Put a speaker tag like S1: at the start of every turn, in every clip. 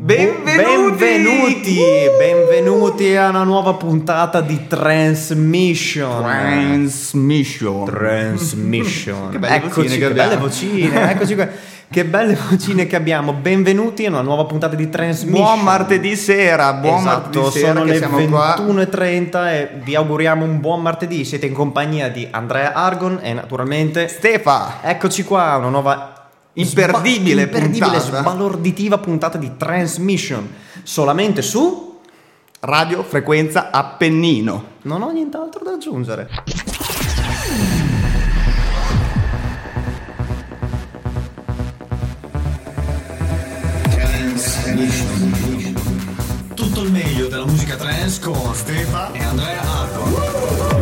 S1: Benvenuti!
S2: Benvenuti! Benvenuti a una nuova puntata di Transmission.
S1: Transmission.
S2: Transmission.
S1: Che belle
S2: Eccoci,
S1: vocine che
S2: che belle
S1: abbiamo.
S2: vocine, eccoci qua. Che belle vocine che abbiamo. Benvenuti a una nuova puntata di Transmission.
S1: Buon martedì sera, buon
S2: esatto,
S1: martedì sera
S2: sono le
S1: siamo qua.
S2: 21.30 e vi auguriamo un buon martedì. Siete in compagnia di Andrea Argon e naturalmente
S1: Stefa,
S2: eccoci qua, una nuova
S1: Imperdibile
S2: sba- imperdibile
S1: puntata.
S2: sbalorditiva puntata di Transmission. Solamente su
S1: radio frequenza Appennino.
S2: non ho nient'altro da aggiungere.
S3: Tutto il meglio della musica trance con Stefa e Andrea Arco.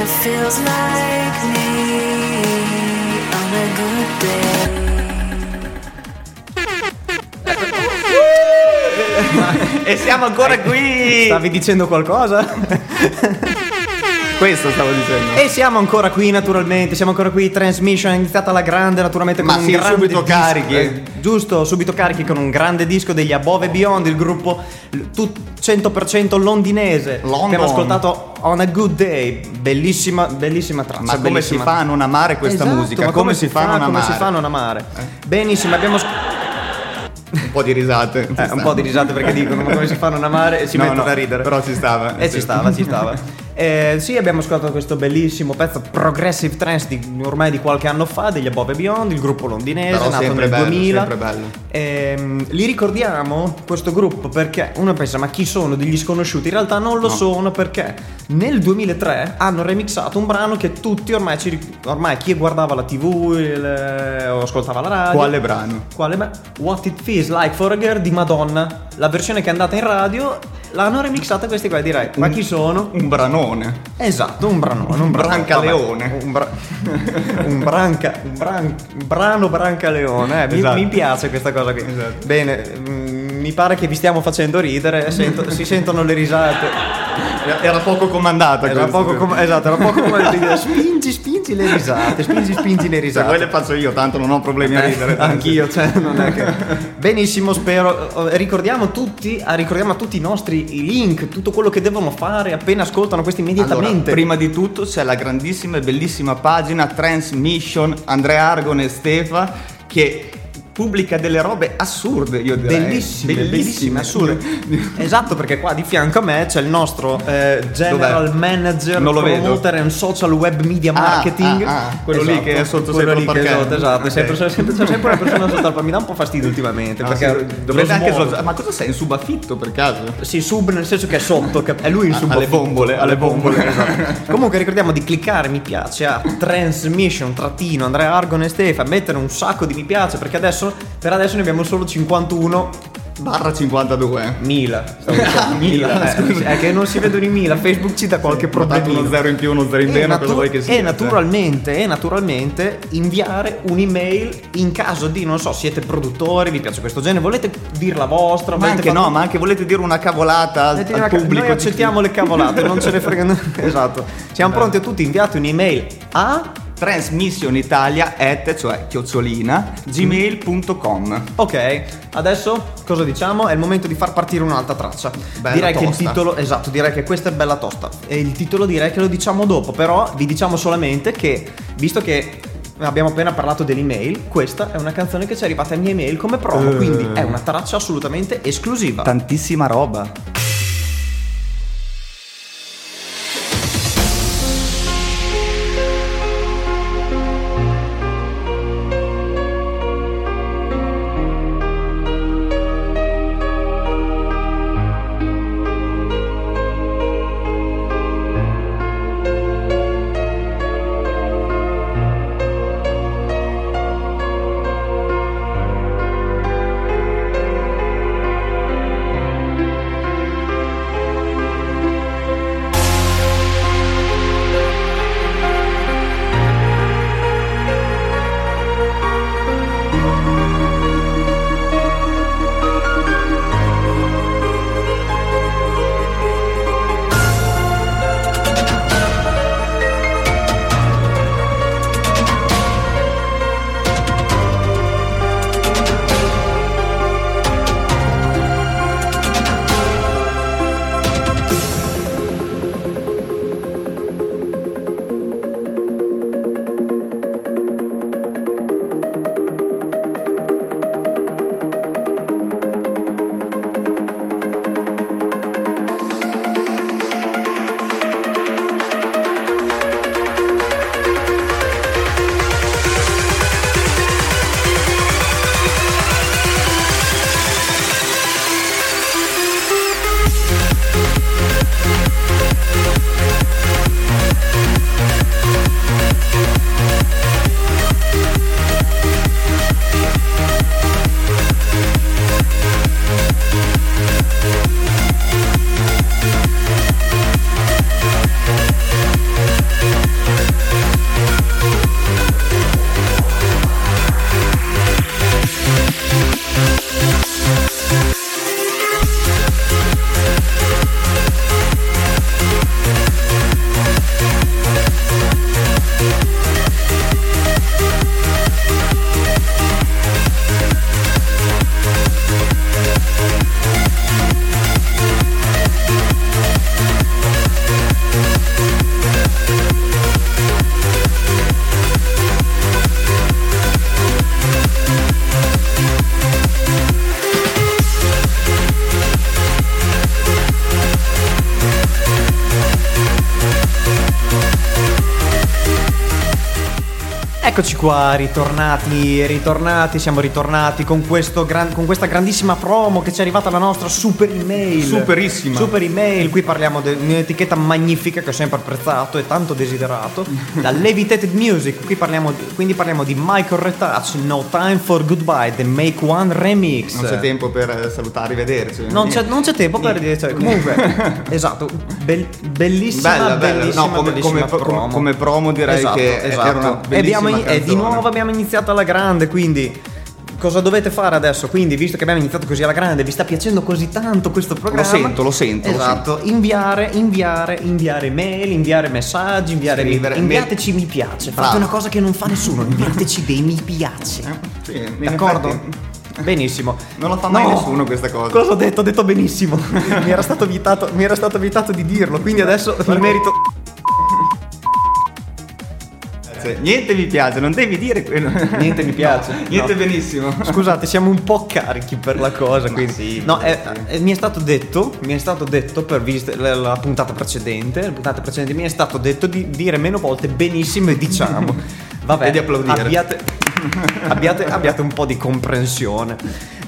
S4: It feels like me on a good day.
S1: E siamo ancora qui.
S2: Stavi dicendo qualcosa?
S1: Questo stavo dicendo.
S2: e siamo ancora qui naturalmente, siamo ancora qui, Transmission è iniziata alla grande naturalmente con
S1: Ma
S2: un
S1: sì,
S2: grande
S1: subito
S2: disco,
S1: carichi.
S2: eh, giusto, subito carichi con un grande disco degli Above and Beyond, il gruppo tut- 100% londinese
S1: London.
S2: che abbiamo ascoltato On a Good Day, bellissima, bellissima traccia.
S1: Ma come si
S2: bellissima.
S1: fa a non amare questa
S2: Esatto,
S1: musica?
S2: ma
S1: Come, si fa a non
S2: come
S1: amare? Eh.
S2: si fa a non amare? Benissimo, abbiamo
S1: Un po' di risate.
S2: eh, un po' di risate perché dicono ma come si fa a non amare e si
S1: No,
S2: mettono
S1: no,
S2: a ridere.
S1: però ci stava,
S2: E
S1: sì.
S2: ci stava, ci stava. Eh, sì, abbiamo ascoltato questo bellissimo pezzo Progressive Trance di, ormai di qualche anno fa degli Above and Beyond, il gruppo londinese,
S1: Però
S2: nato nel
S1: bello,
S2: 2000.
S1: sempre bello.
S2: Ehm, li ricordiamo questo gruppo perché uno pensa ma chi sono degli sconosciuti? In realtà non lo
S1: No.
S2: sono perché nel 2003 hanno remixato un brano che tutti ormai, ci, ormai chi guardava la tv il- o ascoltava la radio.
S1: Quale brano?
S2: Quale? What It Feels Like for a Girl di Madonna. La versione che è andata in radio l'hanno remixata questi qua direi. Ma chi sono?
S1: Un branone.
S2: Esatto, un branone, un.
S1: Brancaleone.
S2: Un, bra- un branca, un, bran- un brano brancaleone. eh, mi,
S1: Esatto.
S2: mi piace questa cosa qui.
S1: Esatto.
S2: Bene, mm, mi pare che vi stiamo facendo ridere, sento- si sentono le risate.
S1: Era- poco comandata
S2: Era
S1: questa.
S2: poco come, esatto, era poco come dire, spingi, spingi le risate, spingi, spingi le risate.
S1: poi le faccio io, tanto non ho problemi a
S2: Eh,
S1: ridere.
S2: anch'io, cioè, non è che... Benissimo, spero. eh, Ricordiamo tutti, ah, ricordiamo a tutti i nostri i link, tutto quello che devono fare appena ascoltano questi
S1: Allora,
S2: immediatamente.
S1: prima di tutto c'è la grandissima e bellissima pagina Transmission Andrea Argon e Stefa che pubblica delle robe assurde, io direi.
S2: Bellissime, bellissime, assurde. esatto, perché qua di fianco a me c'è il nostro eh, General
S1: Dov'è?
S2: Manager,
S1: Non lo vedo.
S2: promoter and social web media
S1: Ah,
S2: marketing.
S1: ah, ah, quello lì che è sotto
S2: quello lì che sotto, esatto, è sempre, sempre, c'è sempre una persona sotto al. Mi dà un po' fastidio ultimamente.
S1: Ah,
S2: perché
S1: sì, dovete anche sloggiare. Ma cosa sei in subaffitto per caso?
S2: Sì, sub nel senso che è sotto, cap- è lui il
S1: Ah,
S2: sub
S1: alle bombole, alle bombole.
S2: esatto. Comunque ricordiamo di cliccare mi piace a Transmission trattino Andrea Argon e Stefa, mettere un sacco di mi piace perché adesso per adesso ne abbiamo solo 51
S1: Barra 52.
S2: mila. Stavo dicendo,
S1: Mila,
S2: eh,
S1: scusa.
S2: è che non si vedono i mila, Facebook ci dà qualche
S1: Portato
S2: problema.
S1: uno zero in più, uno zero in meno,
S2: natu-
S1: cosa vuoi che sia?
S2: e naturalmente, e naturalmente inviare un'email in caso di, non so, siete produttori, vi piace questo genere, volete dire la vostra,
S1: Ma anche
S2: far-
S1: no, ma anche volete dire una cavolata al, al pubblico.
S2: Noi accettiamo le cavolate, non ce ne frega Esatto. Siamo pronti a tutti, inviate un'email a
S1: Transmission Italia at, cioè chiocciolina, gmail.com.
S2: Ok, adesso cosa diciamo? È il momento di far partire un'altra traccia.
S1: Bella
S2: direi che il
S1: tosta.
S2: titolo, esatto, direi che questa è bella tosta. E il titolo direi che lo diciamo dopo, però vi diciamo solamente che, visto che abbiamo appena parlato dell'email, questa è una canzone che ci è arrivata in mia email come promo,
S1: Eh.
S2: quindi è una traccia assolutamente esclusiva.
S1: Tantissima roba.
S2: Eccoci qua, ritornati, ritornati, siamo ritornati con, questo gran- con questa grandissima promo che ci è arrivata la nostra super email.
S1: Superissima.
S2: Super email, qui parliamo di un'etichetta magnifica che ho sempre apprezzato e tanto desiderato. da Levitated Music, qui parliamo di- quindi parliamo di Michael Retouch, No Time for Goodbye, The Make One Remix.
S1: Non c'è tempo per eh, salutare, arrivederci.
S2: Non c'è, non c'è tempo per dire, cioè, comunque, esatto, bel- bellissima,
S1: Bella, bella.
S2: bellissima,
S1: No, come,
S2: bellissima
S1: come-
S2: promo.
S1: come promo direi
S2: Esatto,
S1: che
S2: esatto.
S1: era una
S2: e, abbiamo,
S1: bellissima
S2: e di nuovo abbiamo iniziato alla grande, quindi cosa dovete fare adesso? Quindi, visto che abbiamo iniziato così alla grande, vi sta piacendo così tanto questo programma?
S1: sento, lo sento, lo
S2: Esatto, inviare, inviare, inviare mail, inviare messaggi, inviare
S1: Scrivere,
S2: inviateci mi piace. Fate
S1: Bravo.
S2: una cosa che non fa nessuno, inviateci dei mi piace.
S1: Sì, in
S2: D'accordo?
S1: effetti,
S2: Benissimo.
S1: Non la fa mai nessuno questa cosa.
S2: Cosa ho detto? Ho detto benissimo. mi, era stato vietato, mi era stato vietato di dirlo, quindi adesso mi merito.
S1: Cioè, niente mi piace, non devi dire quello.
S2: Niente mi piace.
S1: niente
S2: No.
S1: benissimo.
S2: Scusate, siamo un po' carichi per la cosa. Quindi.
S1: sì,
S2: no,
S1: ma
S2: eh,
S1: sì.
S2: eh, mi è stato detto, mi è stato detto per vista la, la puntata precedente, la puntata precedente mi è stato detto di dire meno volte benissimo e diciamo. Vabbè,
S1: E di applaudire.
S2: Abbiate, abbiate, abbiate un po' di comprensione.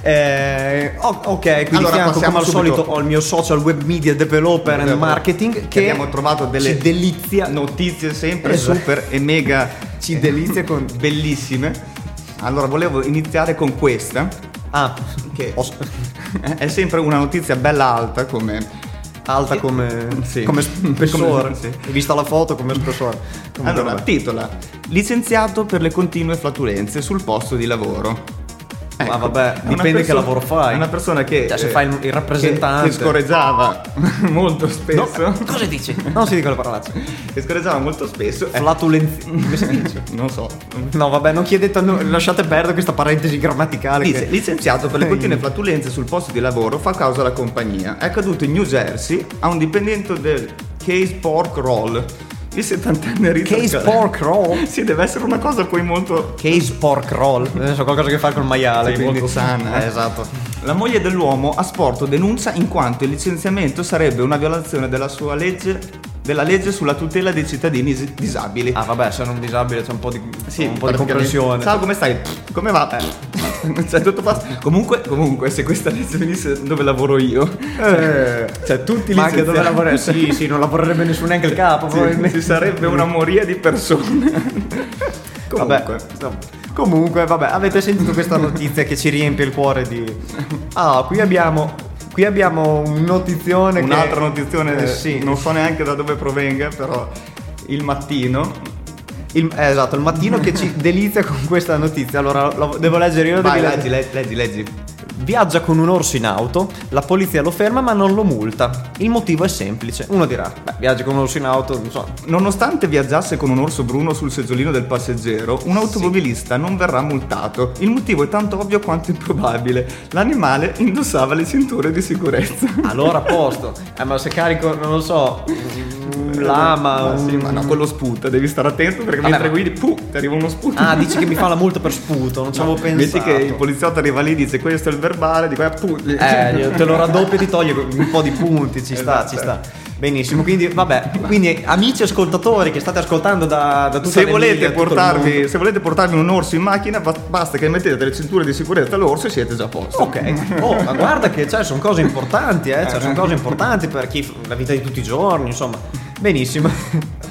S2: Eh, ok, quindi
S1: Allora,
S2: fianco come al
S1: subito.
S2: solito ho il mio social web media developer and marketing che,
S1: abbiamo trovato delle
S2: delizia
S1: notizie sempre
S2: Esatto.
S1: super e mega
S2: Ci delizia con-
S1: bellissime. Allora, volevo iniziare con questa,
S2: Ah,
S1: che
S2: Ho-
S1: è sempre una notizia bella alta come
S2: alta come,
S1: Sì.
S2: come spessore.
S1: Sì.
S2: Hai visto la foto come spessore.
S1: Allora,
S2: vabbè.
S1: titola Licenziato per le continue flatulenze sul posto di lavoro.
S2: Ma vabbè, dipende che
S1: persona-
S2: lavoro fai.
S1: Una persona che
S2: Cioè, se
S1: eh,
S2: fai il- il rappresentante.
S1: che, che scorreggiava molto
S2: No,
S1: spesso.
S2: cosa dici? Non si dicono le parolacce.
S1: Che scorreggiava molto spesso. eh,
S2: Flatulenzi. Come si dice?
S1: non so.
S2: No, vabbè, non chiedete, no, lasciate perdere questa parentesi grammaticale.
S1: Dice,
S2: che-
S1: licenziato per le continue flatulenze sul posto di lavoro fa causa alla compagnia. È accaduto in New Jersey a un dipendente del Case Pork Roll. Il 70enne ricerca-
S2: Case pork roll.
S1: Sì, deve essere una cosa poi molto...
S2: Case pork roll. Adesso qualcosa che fa col maiale.
S1: Sì,
S2: quindi-
S1: molto sana, eh.
S2: Esatto.
S1: La moglie dell'uomo ha sporto denuncia in quanto il licenziamento sarebbe una violazione della sua legge, della legge sulla tutela dei cittadini dis- disabili.
S2: Ah, vabbè, se non disabile c'è un po' di, un po' di comprensione.
S1: Ciao, come stai? Come va? Cioè, tutto fa- Comunque, comunque, se questa legge venisse dove lavoro io,
S2: Eh,
S1: cioè tutti
S2: ma anche dove lavorare? Sì, sì, non lavorerebbe nessuno neanche il capo,
S1: Sì,
S2: probabilmente.
S1: ci sarebbe una moria di persone.
S2: Vabbè,
S1: Comunque.
S2: insomma. Comunque, vabbè, avete sentito questa notizia che ci riempie il cuore di. Ah, qui abbiamo. Qui abbiamo un notizione che-
S1: Un'altra notizione,
S2: Eh, sì.
S1: non so neanche da dove provenga, però il mattino.
S2: Il, eh, esatto, il mattino che ci delizia con questa notizia. Allora, la- devo leggere io.
S1: Vai,
S2: devi
S1: leggi, leggi, leggi, leggi.
S2: Viaggia con un orso in auto, la polizia lo ferma ma non lo multa. Il motivo è semplice. Uno dirà, beh, viaggi con un orso in auto, non so.
S1: Nonostante viaggiasse con un orso bruno sul seggiolino del passeggero, un automobilista non verrà multato. Il motivo è tanto ovvio quanto improbabile. L'animale indossava le cinture di sicurezza.
S2: Allora a posto. Eh, ma se carico, non lo so, un lama,
S1: Ma sì, ma no, quello sputa, devi stare attento perché
S2: Vabbè,
S1: mentre
S2: ma-
S1: guidi, puh, ti arriva uno sputo.
S2: Ah, dici che mi fa la multa per sputo, non ci avevo
S1: Metti
S2: pensato.
S1: che il poliziotto arriva lì e dice questo è il verbale, di qua puh.
S2: Eh, io te lo raddoppio e ti toglie un po' di punti, ci sta,
S1: Esatto.
S2: ci sta. Benissimo, quindi vabbè, quindi amici ascoltatori che state ascoltando da, da tutta
S1: Se volete, portarvi, se volete portarvi un orso in macchina, ba- basta che mettete delle cinture di sicurezza all'orso e siete già a posto.
S2: Ok, oh, ma guarda che cioè, sono cose importanti, eh, cioè, sono cose importanti per chi la vita di tutti i giorni, insomma. Benissimo.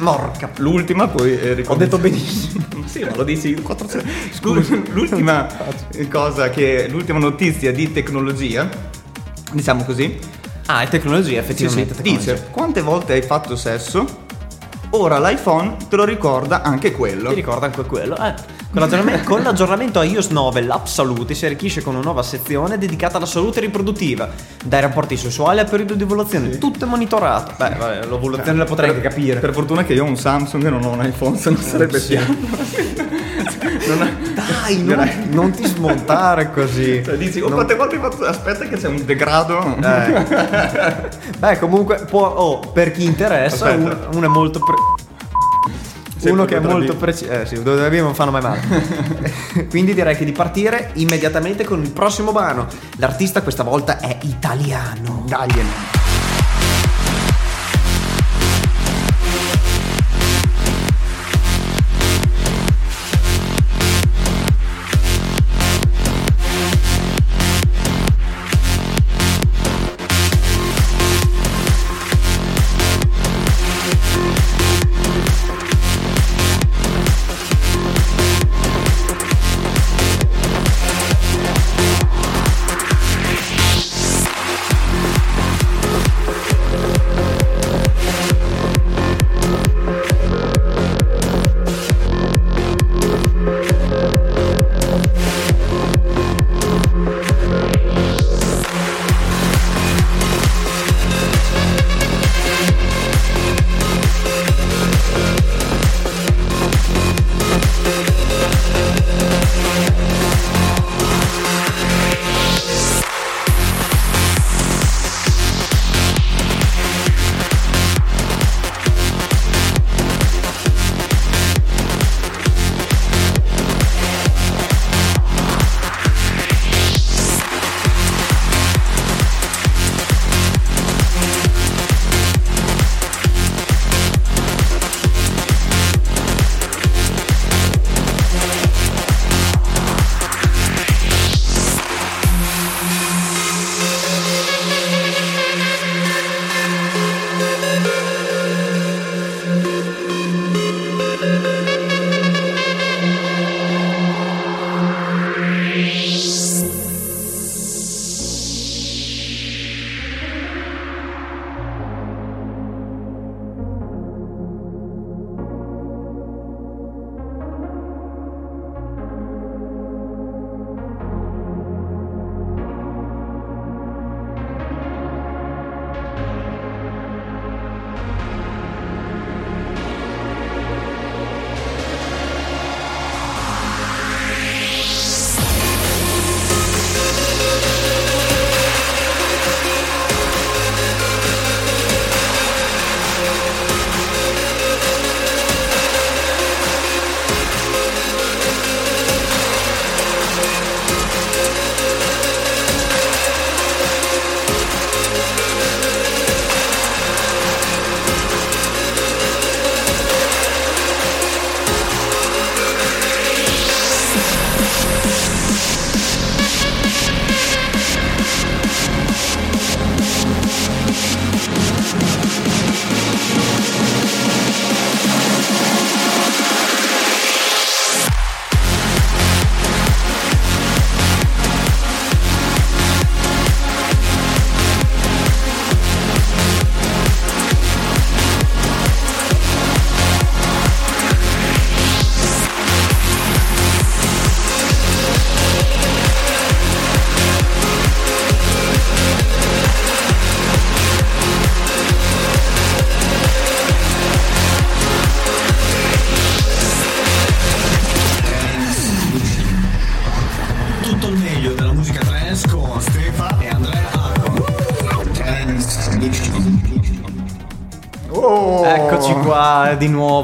S2: Morca.
S1: L'ultima poi eh,
S2: Ho detto benissimo.
S1: Sì, ma lo dici 400. Scusa, l'ultima cosa che l'ultima notizia di tecnologia, diciamo così,
S2: Ah, è tecnologia, effettivamente. tecnologia.
S1: dice quante volte hai fatto sesso? Ora l'iPhone te lo ricorda anche quello.
S2: Ti ricorda anche quello? Eh, con, l'aggiornamento, con l'aggiornamento a iOS 9 l'app Salute si arricchisce con una nuova sezione dedicata alla salute riproduttiva, dai rapporti sessuali al periodo di ovulazione, tutto è monitorato. Beh, vabbè, l'ovulazione la potrei anche capire.
S1: Per fortuna che io ho un Samsung e non ho un iPhone, se no sarebbe
S2: sì.
S1: piano. Non è-
S2: Dai, non, non ti smontare così.
S1: Cioè, dici, oh,
S2: Non-
S1: quante volte fatto. Aspetta, che c'è un degrado.
S2: Eh. Beh, comunque, può, oh, per chi interessa, uno, uno è molto. pre- uno che è molto preciso. Eh sì, dove non fanno mai male. Quindi direi che di partire immediatamente con il prossimo brano. L'artista questa volta è italiano.
S1: Dagliene.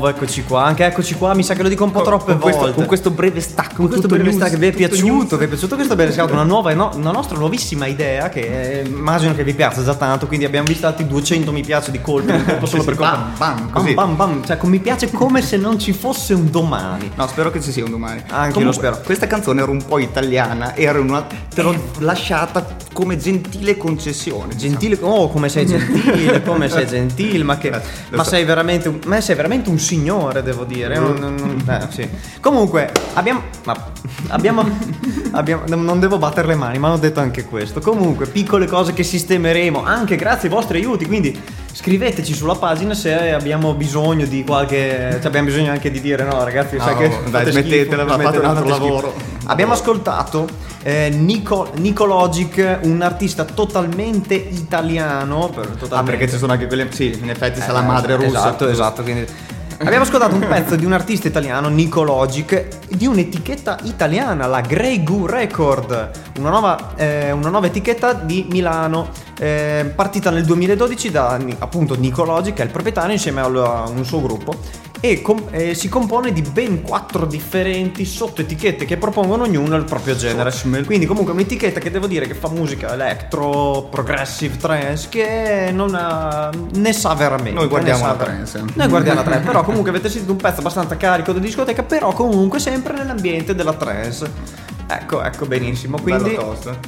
S2: Nuovo, eccoci qua. Anche eccoci qua, mi sa che lo dico un po' troppe
S1: con questo,
S2: volte.
S1: con questo breve stacco,
S2: Con questo breve
S1: news,
S2: stack, vi è piaciuto? Vi è piaciuto questo breve stack? Una nuova, no- una nostra nuovissima idea che eh, immagino che vi piaccia già tanto. Quindi abbiamo visto altri 200 mi piace di colpo, un colpo solo
S1: Sì,
S2: per
S1: sì,
S2: colpa.
S1: bam, bam, così.
S2: bam, bam. Cioè, com- mi piace come se non ci fosse un domani.
S1: No, spero che ci sia un domani.
S2: Anche
S1: Comunque,
S2: lo spero.
S1: Questa canzone era un po' italiana, era una. te l'ho lasciata come gentile concessione.
S2: Gentile, oh come sei gentile, come sei gentile, ma che, ma
S1: so.
S2: sei veramente, un, ma sei veramente un signore, devo dire. Non- non- non- eh, sì. Comunque, abbiamo, ma, abbiamo, abbiamo- non devo battere le mani, ma hanno detto anche questo. Comunque, piccole cose che sistemeremo anche grazie ai vostri aiuti, quindi scriveteci sulla pagina se abbiamo bisogno di qualche, cioè abbiamo bisogno anche di dire no ragazzi, sai
S1: No,
S2: che
S1: dai, smettetela,
S2: schifo,
S1: fate un altro
S2: schifo.
S1: lavoro.
S2: Abbiamo ascoltato eh, Nico, Nicologic, un artista totalmente italiano. per-
S1: Ah,
S2: totalmente.
S1: perché ci sono anche quelle. Sì, in effetti sa la
S2: Eh,
S1: madre russa.
S2: Esatto, esatto. quindi- Abbiamo ascoltato un pezzo di un artista italiano, Nicologic, di un'etichetta italiana, la Grey Goo Record, una nuova, eh, una nuova etichetta di Milano, eh, partita nel 2012 da appunto Nicologic, che è il proprietario, insieme a un suo gruppo. E com- eh, si compone di ben quattro differenti sottoetichette che propongono ognuno il proprio genere. Quindi, comunque, un'etichetta che devo dire che fa musica electro, progressive, trance, che non ha- ne sa veramente.
S1: Noi guardiamo la trance.
S2: Noi guardiamo la trance, però comunque avete sentito un pezzo abbastanza carico di discoteca, però comunque sempre nell'ambiente della trance. Ecco, ecco, benissimo. Quindi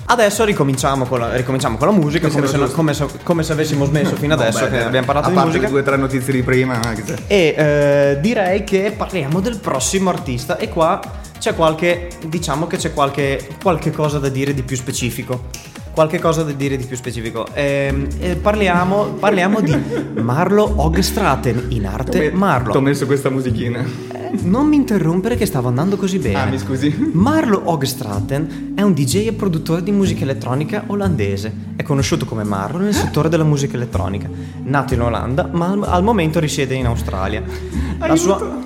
S2: adesso ricominciamo con la, ricominciamo con la musica, come se, come se- come se avessimo smesso fino
S1: No,
S2: adesso
S1: beh,
S2: che abbiamo parlato
S1: a
S2: di musica.
S1: due o tre notizie di prima, c'è.
S2: E eh, direi che parliamo del prossimo artista e qua c'è qualche, diciamo che c'è qualche, qualche cosa da dire di più specifico. Qualche cosa da dire di più specifico. Ehm, eh, parliamo, parliamo di Marlo Ogstraten, in arte Marlo.
S1: Ti ho messo questa musichina.
S2: Eh, non mi interrompere che stavo andando così bene.
S1: Ah, mi scusi.
S2: Marlo Ogstraten è un DJ e produttore di musica elettronica olandese. È conosciuto come Marlo nel settore della musica elettronica. Nato in Olanda, ma al, al momento risiede in Australia. La sua,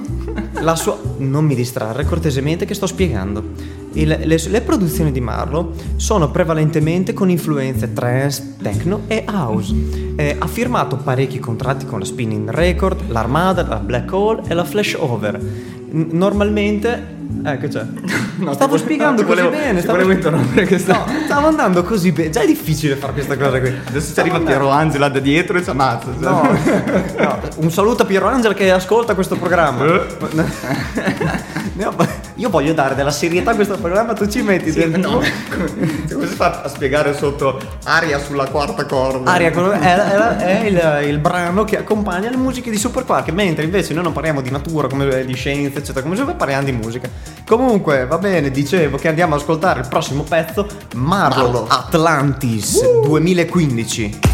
S2: la sua- non mi distrarre cortesemente che sto spiegando. Il- le, le produzioni di Marlo sono prevalentemente con influenze trance, techno e house. Eh, ha firmato parecchi contratti con la Spinning Record, l'Armada, la Black Hole e la Flashover. N- normalmente... Eh, che c'è?
S1: No,
S2: stavo
S1: ti
S2: spiegando
S1: no,
S2: così
S1: volevo-
S2: bene. Stavo...
S1: volevo interrompere che sta-
S2: No, stavo andando così bene. Già è difficile fare questa cosa qui.
S1: Adesso ci arriva
S2: andando-
S1: Piero Angela da dietro e ci ammazza.
S2: No, no, un saluto a Piero Angela che ascolta questo programma.
S1: Eh.
S2: No, io voglio dare della serietà a questo programma, tu ci metti
S1: Sì,
S2: dentro.
S1: no, come, come si fa a spiegare sotto aria sulla quarta corda?
S2: Aria è, è- è il, il brano che accompagna le musiche di Super Quark, mentre invece noi non parliamo di natura, come di scienze, eccetera, come se parliamo di musica. Comunque, va bene, dicevo che andiamo ad ascoltare il prossimo pezzo, Marlo Atlantis 2015.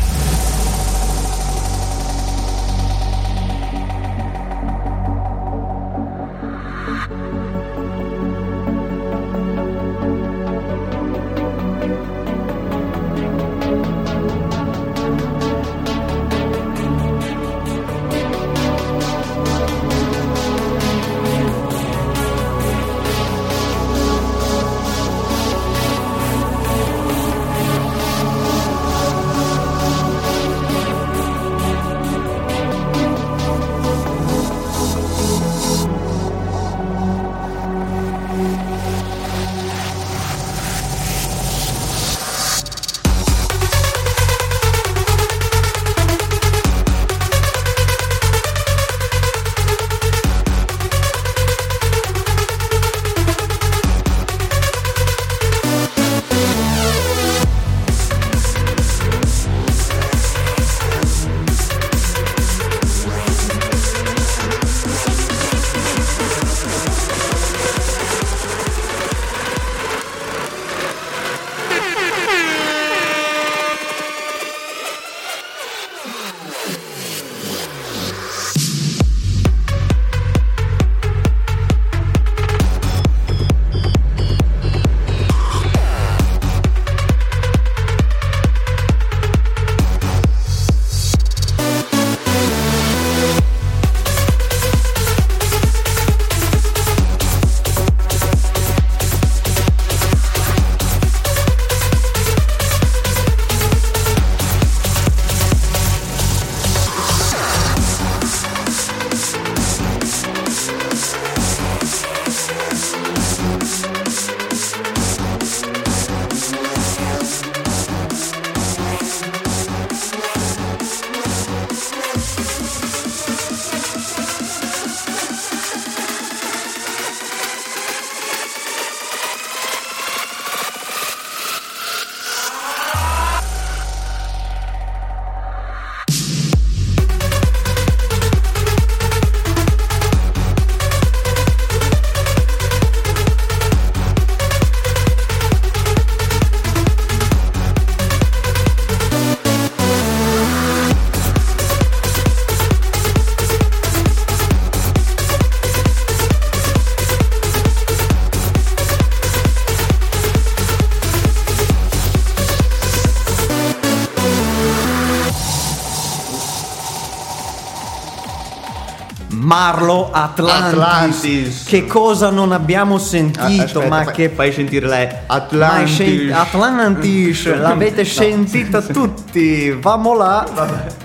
S2: Atlantis.
S1: Atlantis.
S2: Che cosa non abbiamo sentito,
S1: aspetta,
S2: ma
S1: fai-
S2: che
S1: fai sentire lei Atlantis.
S2: scen- Atlantis, l'avete sentita tutti, vamo là.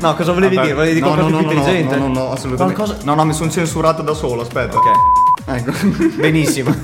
S2: No, cosa volevi
S1: Vabbè,
S2: dire? Volevi dire
S1: no,
S2: qualcosa
S1: no,
S2: più
S1: no,
S2: intelligente?
S1: No, no, no, assolutamente.
S2: Qualcosa-
S1: No, no, mi sono censurato da solo, aspetta.
S2: Ok,
S1: Ecco.
S2: benissimo.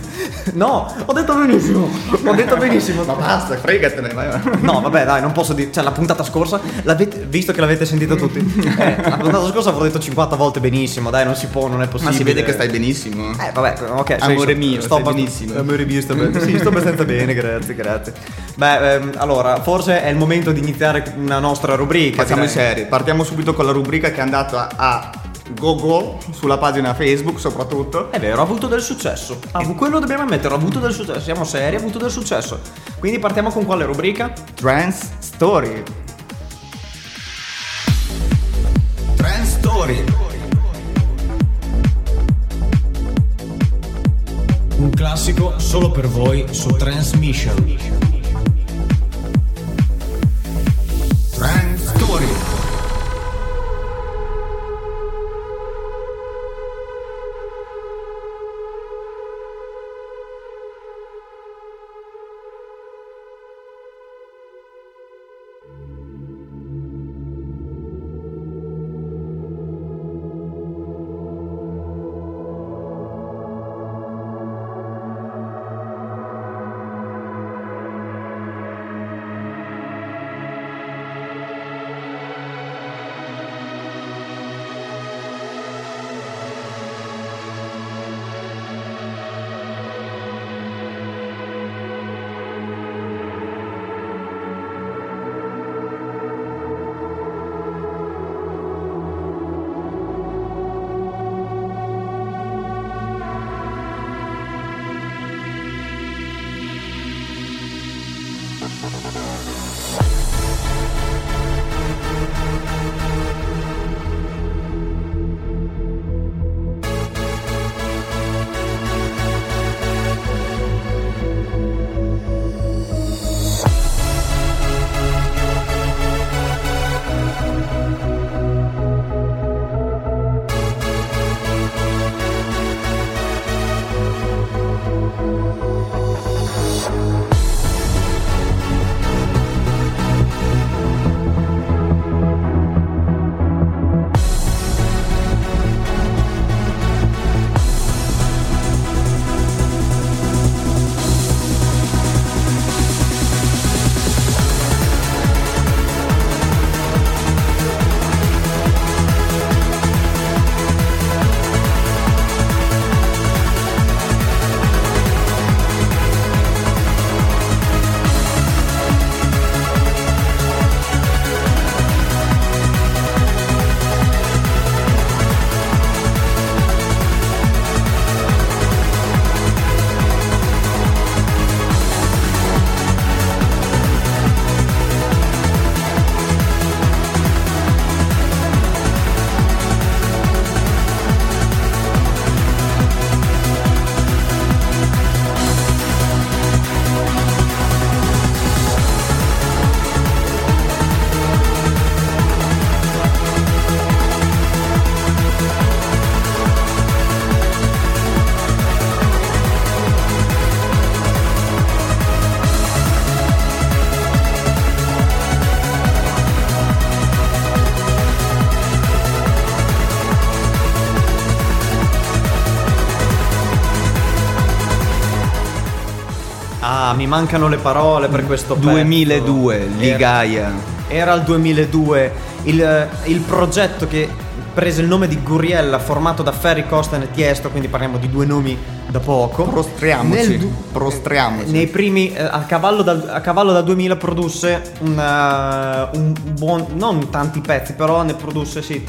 S2: No, ho detto benissimo. Ho detto benissimo.
S1: Ma basta, fregatene, vai. vai.
S2: No, vabbè, dai, non posso dire. Cioè, la puntata scorsa, l'avete- visto che l'avete sentito tutti, eh, la puntata scorsa avrò detto 50 volte benissimo. Dai, non si può, non è
S1: Ma
S2: possibile.
S1: si vede che stai benissimo.
S2: Eh, vabbè, ok.
S1: Amore
S2: sì,
S1: mio,
S2: sto
S1: stai benissimo.
S2: Amore mio, sto bene. Sì, sto abbastanza bene, grazie, grazie. Beh, ehm, allora, forse è il momento di iniziare una nostra rubrica.
S1: Facciamo
S2: direi.
S1: seri. Partiamo subito con la rubrica che è andata a Google sulla pagina Facebook soprattutto.
S2: È vero, ha avuto del successo. Ah, quello dobbiamo ammettere, ha avuto del successo. Siamo seri, ha avuto del successo. Quindi partiamo con quale rubrica?
S1: Trans Story.
S5: Trend Story. Un classico solo per voi su Transmission. Trend Story.
S2: Ah, mi mancano le parole per questo pezzo.
S1: 2002,
S2: Era-
S1: Ligaia.
S2: Era il 2002, il, il progetto che prese il nome di Guriella, formato da Ferry Costen e Tiesto, quindi parliamo di due nomi da poco.
S1: Prostriamoci,
S2: du-
S1: prostriamoci.
S2: Nei primi, eh, a, cavallo dal, a cavallo dal 2000 produsse una- un buon, non tanti pezzi, però ne produsse sì,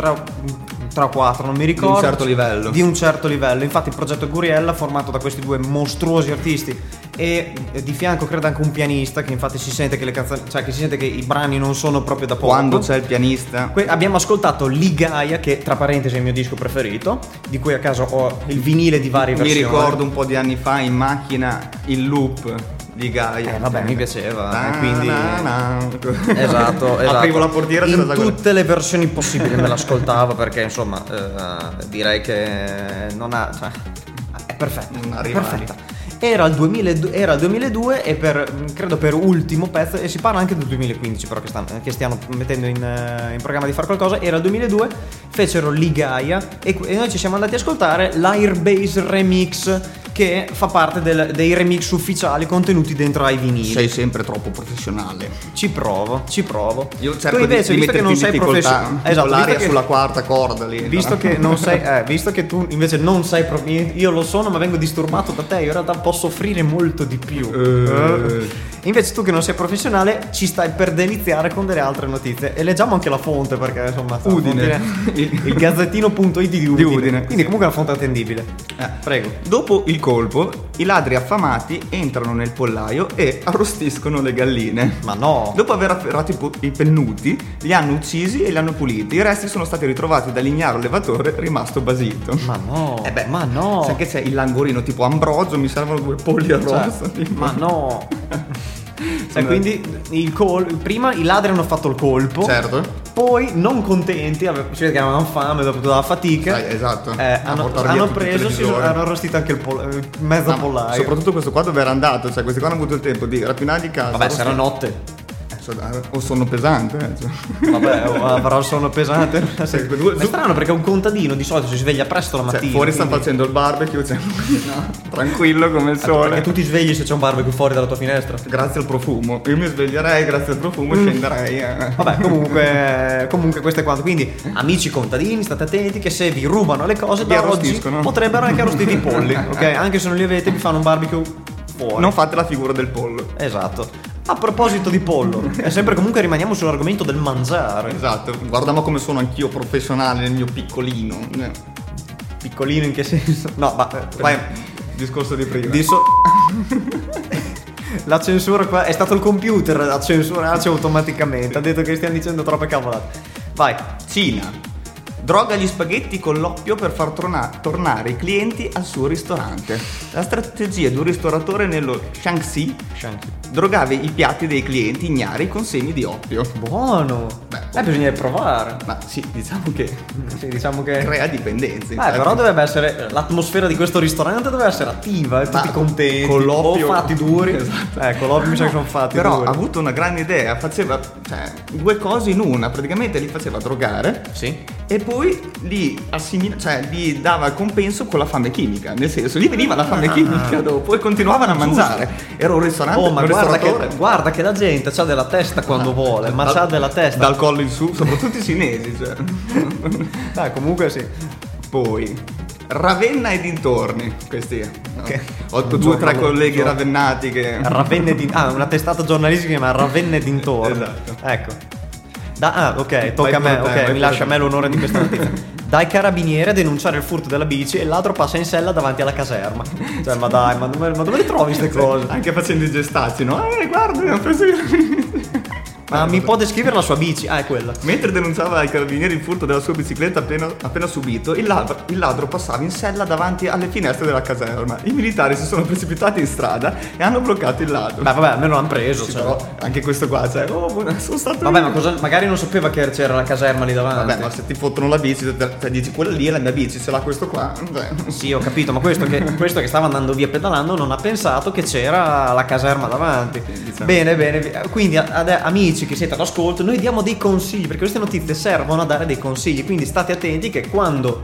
S2: 3 o 4, non mi ricordo.
S1: certo livello.
S2: Di un certo livello. Infatti il progetto Guriella, formato da questi due mostruosi artisti e eh, di fianco credo anche un pianista, che infatti si sente che le canzoni, cioè che si sente che i brani non sono proprio da poco.
S1: Quando c'è il pianista.
S2: Que- abbiamo ascoltato Ligaia, che tra parentesi è il mio disco preferito, di cui a caso ho il vinile di varie
S1: Mi
S2: versioni.
S1: ricordo un po' di anni fa in macchina il loop Gaia.
S2: Eh, vabbè, mi piaceva,
S1: Na,
S2: e quindi-
S1: na, na.
S2: Esatto, esatto.
S1: Aprivo la portiera
S2: in tutte le versioni possibili me l'ascoltavo perché insomma eh, direi che non ha cioè, è perfetta,
S1: Non rivali.
S2: perfetta. Era il, 2002, era il 2002 e per, credo per ultimo pezzo, e si parla anche del 2015 però che, stanno- che stiano mettendo in, eh, in programma di fare qualcosa, era il 2002, fecero Ligaia e, e noi ci siamo andati a ascoltare l'Airbase Remix che fa parte del- dei remix ufficiali contenuti dentro ai vinili.
S1: Sei sempre troppo professionale.
S2: Ci provo, ci provo.
S1: Io cerco
S2: tu invece,
S1: di, di
S2: visto che non sei professionale, esatto,
S1: l'aria
S2: che,
S1: sulla quarta corda lì.
S2: visto che non sei, eh, visto che tu invece non sei professionale, io lo sono, ma vengo disturbato da te. Io in realtà posso offrire molto di più.
S1: Eh.
S2: Invece, tu che non sei professionale, ci stai per deliziare con delle altre notizie. E leggiamo anche la fonte, perché insomma,
S1: Udine.
S2: fonte- il gazzettino.it di Udine.
S1: Di Udine.
S2: Quindi, comunque, è una fonte attendibile.
S1: Eh.
S2: Prego.
S1: Dopo il colpo, i ladri affamati entrano nel pollaio e arrostiscono le galline.
S2: Ma no.
S1: Dopo aver afferrato i, pu- i pennuti, li hanno uccisi e li hanno puliti. I resti sono stati ritrovati dall'ignaro allevatore rimasto basito.
S2: Ma no.
S1: Eh beh,
S2: ma no.
S1: Sai che c'è il langorino tipo Ambrogio, mi servono due polli
S2: Cioè,
S1: arrostati.
S2: ma no. Cioè, quindi il col- prima i ladri hanno fatto il colpo.
S1: Certo.
S2: Poi, non contenti, si vede che avevano fame dopo tutta la fatica.
S1: Sai, esatto.
S2: eh, hanno, hanno preso, si sono, hanno arrostito anche il, pol- il mezzo
S1: Ah,
S2: pollaio.
S1: Soprattutto questo qua dove era andato, cioè questi qua hanno avuto il tempo di rapinare di casa.
S2: Vabbè,
S1: arrostire-
S2: notte.
S1: Eh, so- O sonno pesante. eh, cioè.
S2: Vabbè, oh, il sonno pesante.
S1: Sì, due-
S2: è strano perché un contadino di solito si sveglia presto la
S1: Cioè,
S2: mattina.
S1: fuori stanno
S2: quindi-
S1: facendo il barbecue, cioè, no, tranquillo come il sole.
S2: Perché tu ti svegli se c'è un barbecue fuori dalla tua finestra.
S1: Grazie al profumo. Io mi sveglierei grazie al profumo e scenderei. eh.
S2: Mm. Vabbè, comunque, comunque questo è quanto. Quindi, amici contadini, state attenti che se vi rubano le cose
S1: Vi
S2: da oggi potrebbero anche arrostire i polli, ok? Anche se non li avete, vi fanno un barbecue fuori.
S1: Non fate la figura del pollo.
S2: Esatto. A proposito di pollo, è sempre comunque rimaniamo sull'argomento del mangiare.
S1: Esatto, guardiamo come sono anch'io professionale nel mio piccolino.
S2: Piccolino in che senso? No, ma eh,
S1: Vai, discorso di prima.
S2: di so- La censura qua è stato il computer a censurarci automaticamente. Ha detto che stiamo dicendo troppe cavolate. Vai.
S1: Cina. Droga gli spaghetti con l'oppio per far torna- tornare i clienti al suo ristorante. La strategia di un ristoratore nello Shaanxi drogava i piatti dei clienti ignari con semi di oppio.
S2: Buono.
S1: Beh,
S2: eh, bisogna provare.
S1: Ma sì, diciamo che
S2: Sì, diciamo che.
S1: crea dipendenza.
S2: Eh,
S1: infatti.
S2: però dovrebbe essere. L'atmosfera di questo ristorante doveva essere attiva, e tutti
S1: Ma
S2: contenti.
S1: con l'oppio-
S2: O fatti duri.
S1: Esatto.
S2: Ecco, l'oppio mi sa che sono fatti
S1: Però
S2: duri.
S1: ha avuto una grande idea, faceva cioè, due cose in una, praticamente li faceva drogare
S2: Sì.
S1: e poi li assimila, cioè gli dava il compenso con la fame chimica, nel senso gli veniva la fame chimica dopo e continuavano a mangiare. Era un ristorante,
S2: Ah. Oh, ma guarda che, guarda che la gente ha della testa quando vuole, ma c'ha della testa.
S1: Dal collo in su, soprattutto i cinesi. Cioè.
S2: Dai, comunque sì.
S1: Poi Ravenna e dintorni, questi.
S2: Che-
S1: Ho due o tre colleghi
S2: giorno-
S1: ravennati che...
S2: Ravenne di... Ah, una testata giornalistica che si chiama Ravenne dintorni.
S1: Esatto.
S2: Ecco. Da- ah, ok, tocca a me,
S1: te,
S2: ok,
S1: vai
S2: mi lascia a me l'onore di questa notizia. Dai carabinieri a denunciare il furto della bici e il ladro passa in sella davanti alla caserma. Cioè, ma dai, ma dove, ma dove le trovi queste cose?
S1: Anche facendo i gestacci, no? Eh, guarda, ho preso io.
S2: Ma mi può descrivere la sua bici? Ah, è quella.
S1: Mentre denunciava ai carabinieri il furto della sua bicicletta appena, appena subito, il ladro, il ladro passava in sella davanti alle finestre della caserma. I militari si sono precipitati in strada e hanno bloccato il ladro.
S2: Beh, vabbè, almeno l'hanno preso.
S1: Sì,
S2: cioè.
S1: però anche questo qua, cioè, oh, sono stato
S2: Vabbè,
S1: io.
S2: ma cosa, magari non sapeva che c'era la caserma lì davanti.
S1: Vabbè, ma se ti fottono la bici, te dici quella lì è la mia bici, ce l'ha questo qua. Cioè,
S2: Sì, ho capito, ma questo che, questo che stava andando via pedalando non ha pensato che c'era la caserma davanti.
S1: diciamo.
S2: Bene, bene. Quindi, ad- amici che siete all'ascolto, noi diamo dei consigli perché queste notizie servono a dare dei consigli. Quindi state attenti che quando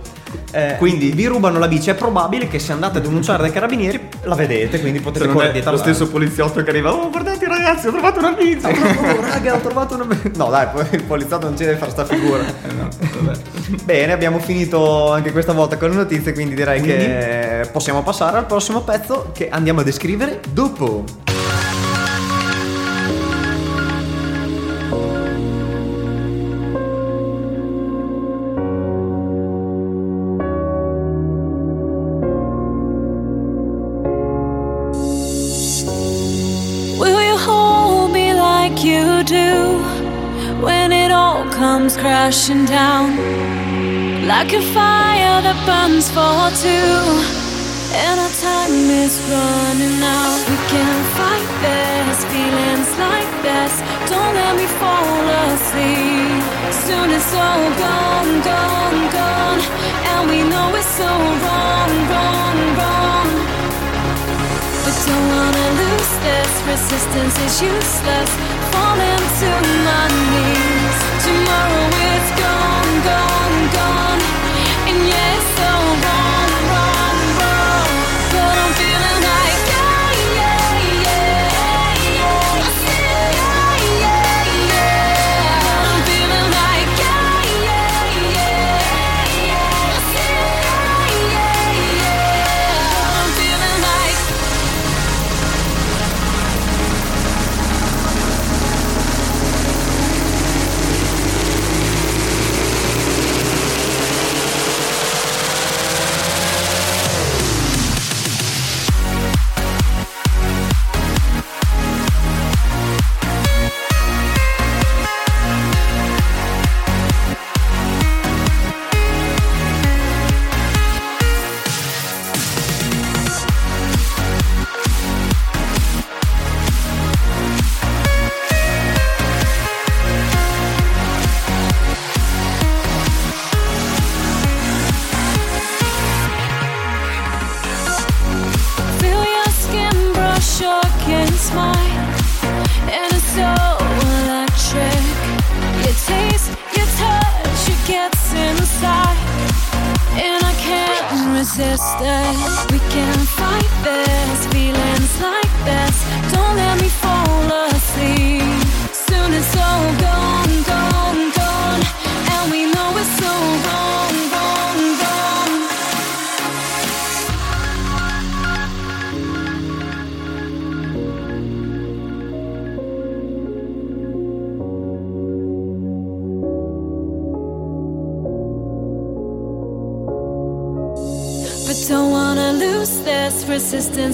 S2: eh,
S1: Quindi-
S2: vi rubano la bici è probabile che se andate a denunciare dai carabinieri la vedete, quindi potete
S1: se non
S2: correre dietro
S1: lo stesso poliziotto che arriva, oh guardate ragazzi, ho trovato una bici.
S2: Oh, raga, ho trovato una. No, dai, poi il poliziotto non ci deve fare sta figura. Bene, abbiamo finito anche questa volta con le notizie, quindi direi che possiamo passare al prossimo pezzo che andiamo a descrivere dopo.
S3: Crashing down? Like a fire that burns for two. And our time is running out. We can't fight this, feelings like this. Don't let me fall asleep. Soon it's all gone, gone, gone. And we know it's so wrong, wrong, wrong. But don't wanna lose this. Resistance is useless. Falling to my knees.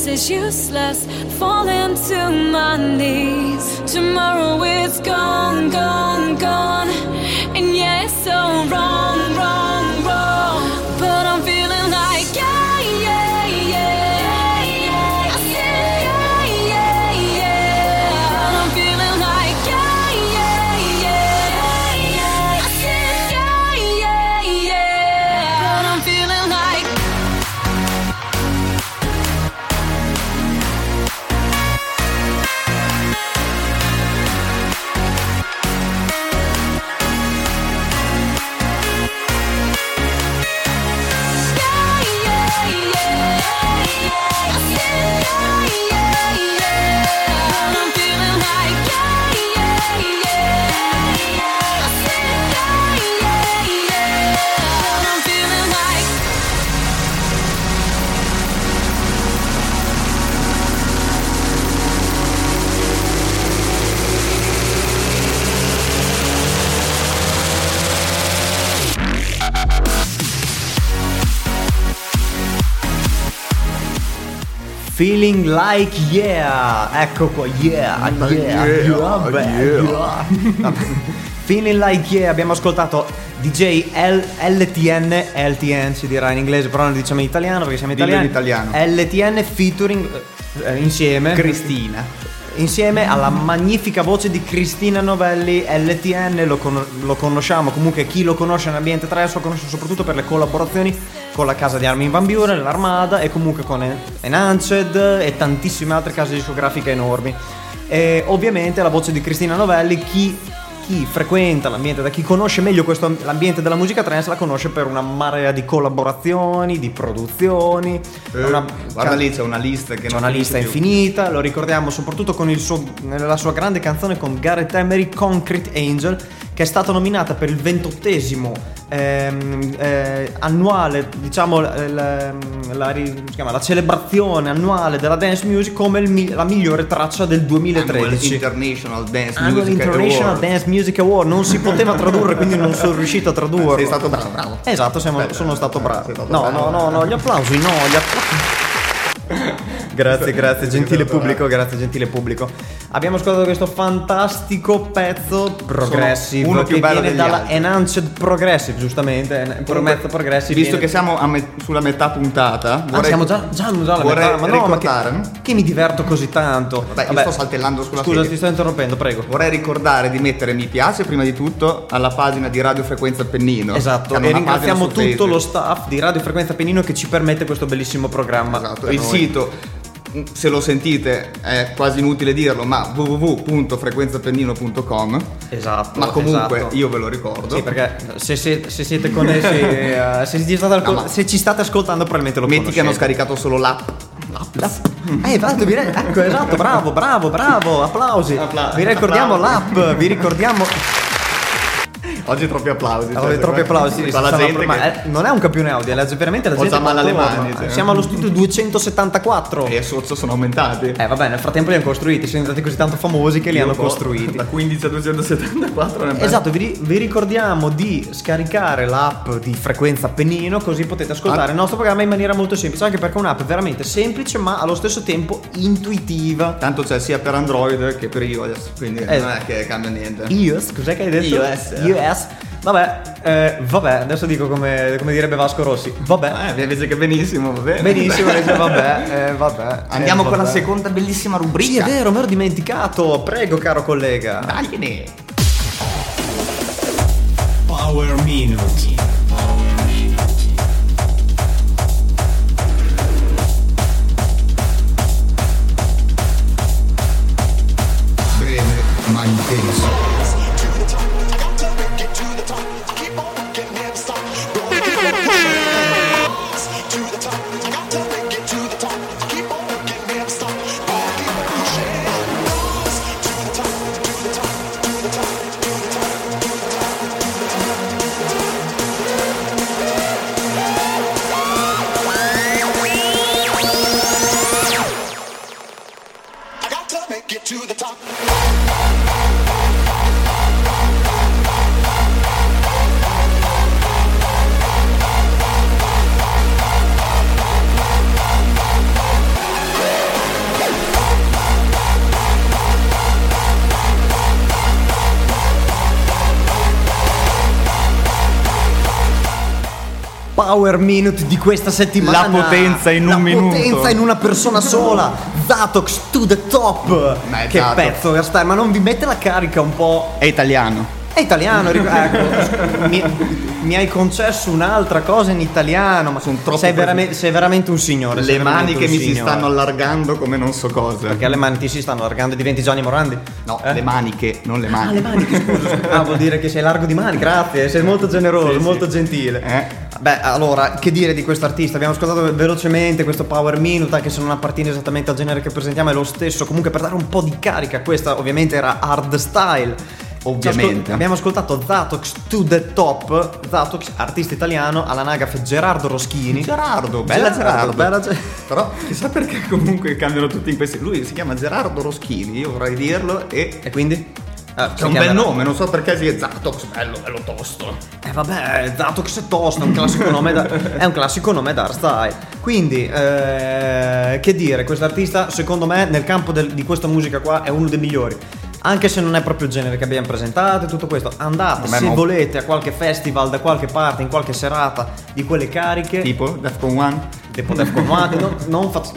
S3: Resistance is useless. Falling to my knees. Tomorrow it's gone, gone, gone. And yeah, it's so wrong, Feeling like yeah,
S2: ecco qua, yeah, yeah, yeah,
S1: yeah, yeah.
S2: yeah. Feeling like yeah, abbiamo ascoltato DJ L- LTN, LTN si dirà in inglese, però non diciamo in italiano perché siamo
S1: Dillo
S2: italiani.
S1: in italiano.
S2: LTN featuring eh, insieme
S1: Cristina.
S2: Insieme alla magnifica voce di Cristina Novelli, LTN, lo, con- lo conosciamo, comunque chi lo conosce nell'ambiente trash lo conosce soprattutto per le collaborazioni con la casa di Armin Van Buren, l'Armada e comunque con En- Enhanced e tantissime altre case discografiche enormi. E ovviamente la voce di Cristina Novelli, chi, chi frequenta l'ambiente, da chi conosce meglio questo, l'ambiente della musica trance, la conosce per una marea di collaborazioni, di produzioni.
S1: Eh,
S2: una-
S1: guarda lì c'è una lista che
S2: c'è una lista
S1: più.
S2: infinita, lo ricordiamo soprattutto con il suo, nella sua grande canzone con Gareth Emery, Concrete Angel, che è stata nominata per il ventottesimo ehm, eh, annuale, diciamo, la, la- la la celebrazione annuale della dance music come il la migliore traccia del
S1: Annual
S2: 2013.
S1: International Dance
S2: Annual
S1: Music
S2: International
S1: Award.
S2: Dance Music Award non si poteva tradurre quindi non sono riuscito a tradurre
S1: Sei stato bravo, bravo.
S2: esatto siamo-
S1: Beh,
S2: sono stato bravo
S1: stato
S2: no
S1: bravo.
S2: no no no gli applausi no gli applausi Grazie, grazie, gentile pubblico, grazie, gentile pubblico. Abbiamo ascoltato questo fantastico pezzo Progressive
S1: uno più
S2: che
S1: bello
S2: viene dalla
S1: altri.
S2: Enhanced Progressive, giustamente. en- Promezzo Progressive.
S1: Visto
S2: viene-
S1: che siamo me- sulla metà puntata,
S2: Ah, siamo già, già, già alla
S1: vorrei
S2: metà, ma no, ma che, che mi diverto così tanto.
S1: Vabbè, io sto saltellando sulla
S2: Scusa,
S1: serie.
S2: ti sto interrompendo, prego.
S1: Vorrei ricordare di mettere mi piace prima di tutto alla pagina di Radio Frequenza Pennino.
S2: Esatto, e ringraziamo tutto lo staff di Radio Frequenza Pennino che ci permette questo bellissimo programma.
S1: Esatto, il
S2: noi.
S1: sito, se lo sentite, è quasi inutile dirlo, ma www.frequenzapennino.com.
S2: Esatto.
S1: Ma comunque
S2: esatto.
S1: io ve lo ricordo.
S2: Sì, perché se, se- se siete connessi, eh, se, ci state,
S1: No,
S2: se ci state ascoltando, probabilmente lo
S1: Metti che hanno
S2: conoscete.
S1: scaricato solo l'app.
S2: Eh, esatto, vi ecco, esatto, bravo, bravo, bravo, applausi.
S1: Appla-
S2: vi ricordiamo
S1: applausi.
S2: l'app, vi ricordiamo.
S1: Oggi troppi applausi.
S2: Allora,
S1: cioè,
S2: troppi applausi. Si
S1: la gente
S2: ma
S1: che-
S2: non è un campione audio, è la- veramente la gente
S1: male alle mani, cioè.
S2: Siamo allo studio 274.
S1: E sozzo sono aumentati.
S2: Eh vabbè, nel frattempo li hanno costruiti, sono diventati così tanto famosi che li hanno costruiti.
S1: Da 15 a 274 ne
S2: Esatto, vi, vi ricordiamo di scaricare l'app di frequenza Pennino così potete ascoltare
S1: Ah.
S2: il nostro programma in maniera molto semplice, anche perché è un'app veramente semplice ma allo stesso tempo intuitiva.
S1: Tanto c'è sia per Android che per iOS, quindi
S2: Eh.
S1: non è che cambia niente.
S2: iOS, cos'è che hai detto?
S1: iOS.
S2: iOS. Vabbè, eh, vabbè, adesso dico come, come direbbe Vasco Rossi. Vabbè.
S1: Eh, invece che benissimo, va bene.
S2: Benissimo, dice vabbè, eh, vabbè.
S1: Andiamo
S2: eh,
S1: con la
S2: vabbè.
S1: seconda bellissima
S2: Sì, è
S1: rubrica.
S2: vero, me l'ho dimenticato. Prego, caro collega.
S1: Dagliene.
S5: Power Minute.
S2: Power Minute di questa settimana.
S1: La potenza in un
S2: La
S1: minuto.
S2: potenza in una persona sola. Zatox to the top. Che
S1: Zatox.
S2: pezzo, Gastar, ma non vi mette la carica un po'.
S1: È italiano.
S2: È italiano, ecco. mi, mi hai concesso un'altra cosa in italiano, ma
S1: Sono troppo
S2: sei, veramente, sei veramente un signore.
S1: Le mani che
S2: un
S1: mi si
S2: signore.
S1: stanno allargando come non so cosa.
S2: Perché le mani ti si stanno allargando, diventi Gianni Morandi?
S1: No,
S2: Eh?
S1: le maniche, non le mani.
S2: Ah, le maniche, scusa. Ah, vuol dire che sei largo di mani, grazie, sei molto generoso,
S1: Sì, sì.
S2: molto gentile.
S1: Eh?
S2: Beh, allora, che dire di questo artista? Abbiamo ascoltato velocemente questo Power Minute, anche se non appartiene esattamente al genere che presentiamo, è lo stesso. Comunque, per dare un po' di carica, questa ovviamente era hard style.
S1: Ovviamente.
S2: Ascol- abbiamo ascoltato Zatox to the top. Zatox, artista italiano, all'anagrafe Gerardo Roschini.
S1: Gerardo, bella Gerardo.
S2: bella Ge-
S1: Però chissà perché comunque cambiano tutti in questi. Lui si chiama Gerardo Roschini, io vorrei dirlo e.
S2: E quindi? Ah,
S1: C'è
S2: si
S1: un
S2: chiama-
S1: bel nome, non so perché si è Zatox, bello, bello tosto.
S2: Eh vabbè, Zatox è tosto, è un classico nome da, è un classico nome da hardstyle. Quindi, eh, che dire, questo artista secondo me nel campo del- di questa musica qua è uno dei migliori. Anche se non è proprio il genere che abbiamo presentato e tutto questo, andate
S1: Vabbè,
S2: se
S1: ma-
S2: volete a qualche festival, da qualche parte, in qualche serata di quelle cariche.
S1: Tipo Defcon 1.
S2: Tipo Defcon 1, non, non faccio-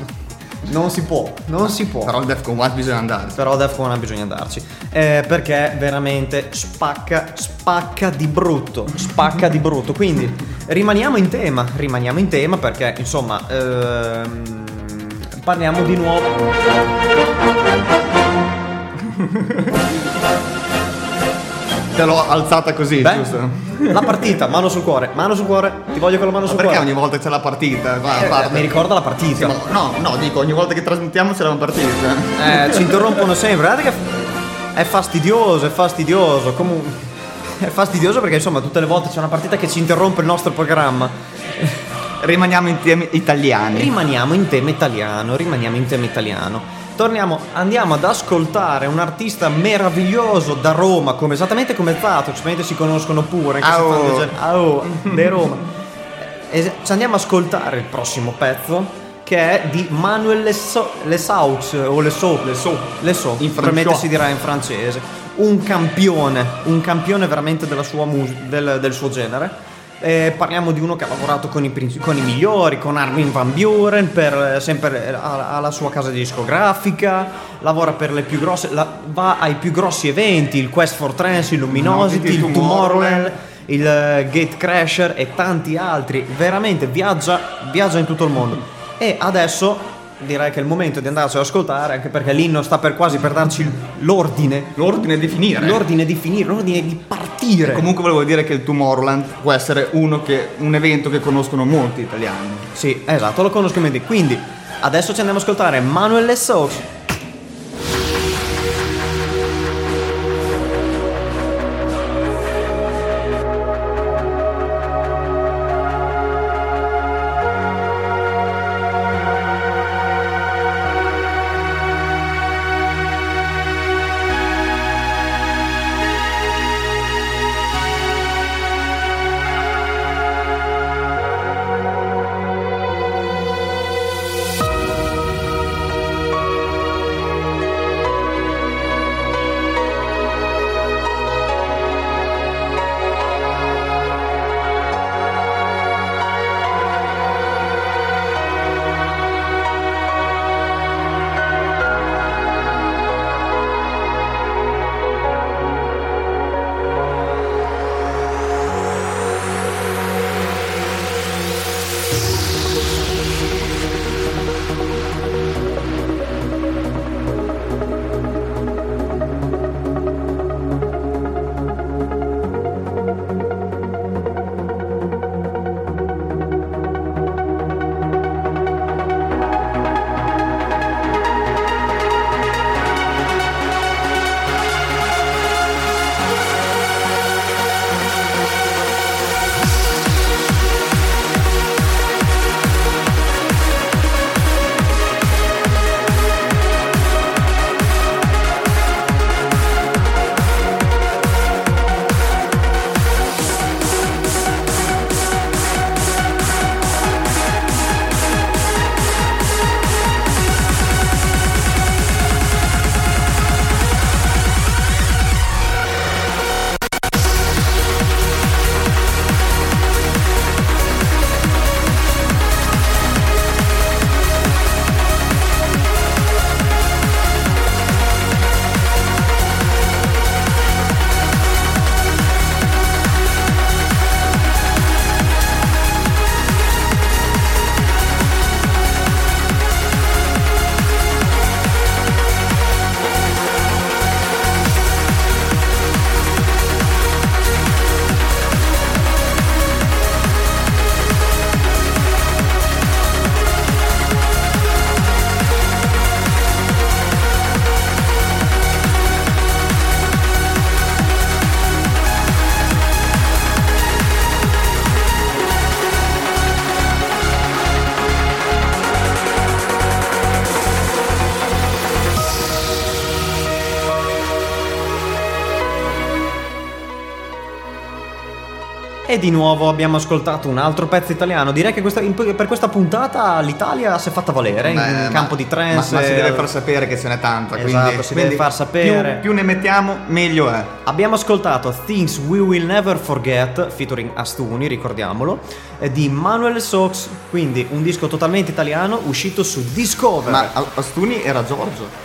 S2: non si può, non si può.
S1: Però il Defcon 1 bisogna andare.
S2: Però Defcon 1 bisogna andarci. Eh, perché veramente spacca, spacca di brutto. Spacca di brutto. Quindi rimaniamo in tema. Rimaniamo in tema perché, insomma, ehm, parliamo di nuovo.
S1: Te l'ho alzata così,
S2: Beh,
S1: giusto?
S2: la partita, mano sul cuore, mano sul cuore. Ti voglio con la mano
S1: Ma
S2: sul
S1: perché
S2: cuore.
S1: ogni volta c'è la partita? Va,
S2: Eh,
S1: parte-
S2: mi ricorda la partita.
S1: Sì, ma- No, no, dico, ogni volta che trasmettiamo c'è la partita.
S2: Eh, ci interrompono sempre. Guardate che è fastidioso, è fastidioso. Comunque, è fastidioso perché insomma tutte le volte c'è una partita che ci interrompe il nostro programma.
S1: Rimaniamo in temi italiani.
S2: Rimaniamo in tema italiano, rimaniamo in tema italiano. Torniamo, andiamo ad ascoltare un artista meraviglioso da Roma, come, esattamente come Zato, ovviamente si conoscono pure. anche se fanno. Au, di Roma. Eh, ci andiamo ad ascoltare il prossimo pezzo che è di Manuel Lesaux Lesaux, o Lesaux
S1: Lesaux.
S2: Lesaux
S1: In
S2: probabilmente si dirà in francese un campione un campione veramente della sua mus- del, del suo genere Eh, parliamo di uno che ha lavorato con i, princi- con i migliori, con Armin Van Buren, per, sempre eh, ha, ha la sua casa discografica, lavora per le più grosse, la- va ai più grossi eventi, il Quest for Trance, il Luminosity, il Tomorrowland, il eh, Gate Crasher e tanti altri. Veramente viaggia, viaggia in tutto il mondo. E adesso direi che è il momento di andarci ad ascoltare, anche perché l'inno sta per quasi per darci l'ordine.
S1: L'ordine di finire.
S2: L'ordine di finire, l'ordine di partire.
S1: Comunque volevo dire che il Tomorrowland può essere uno che, un evento che conoscono molti italiani.
S2: Sì, esatto, lo conosco bene. Quindi adesso ci andiamo ad ascoltare Manuel Lesaux. E di nuovo abbiamo ascoltato un altro pezzo italiano. Direi che questa- in- per questa puntata l'Italia si è fatta valere in
S1: Beh,
S2: campo
S1: ma-
S2: di trance.
S1: Ma, ma si deve far sapere che ce n'è tanta.
S2: Esatto,
S1: quindi,
S2: si deve
S1: quindi
S2: far sapere.
S1: Più, più ne mettiamo, meglio è.
S2: Abbiamo ascoltato Things We Will Never Forget, featuring Astuni, ricordiamolo, eh, di Manuel Sox, quindi un disco totalmente italiano uscito su Discover.
S1: Ma Astuni era Giorgio.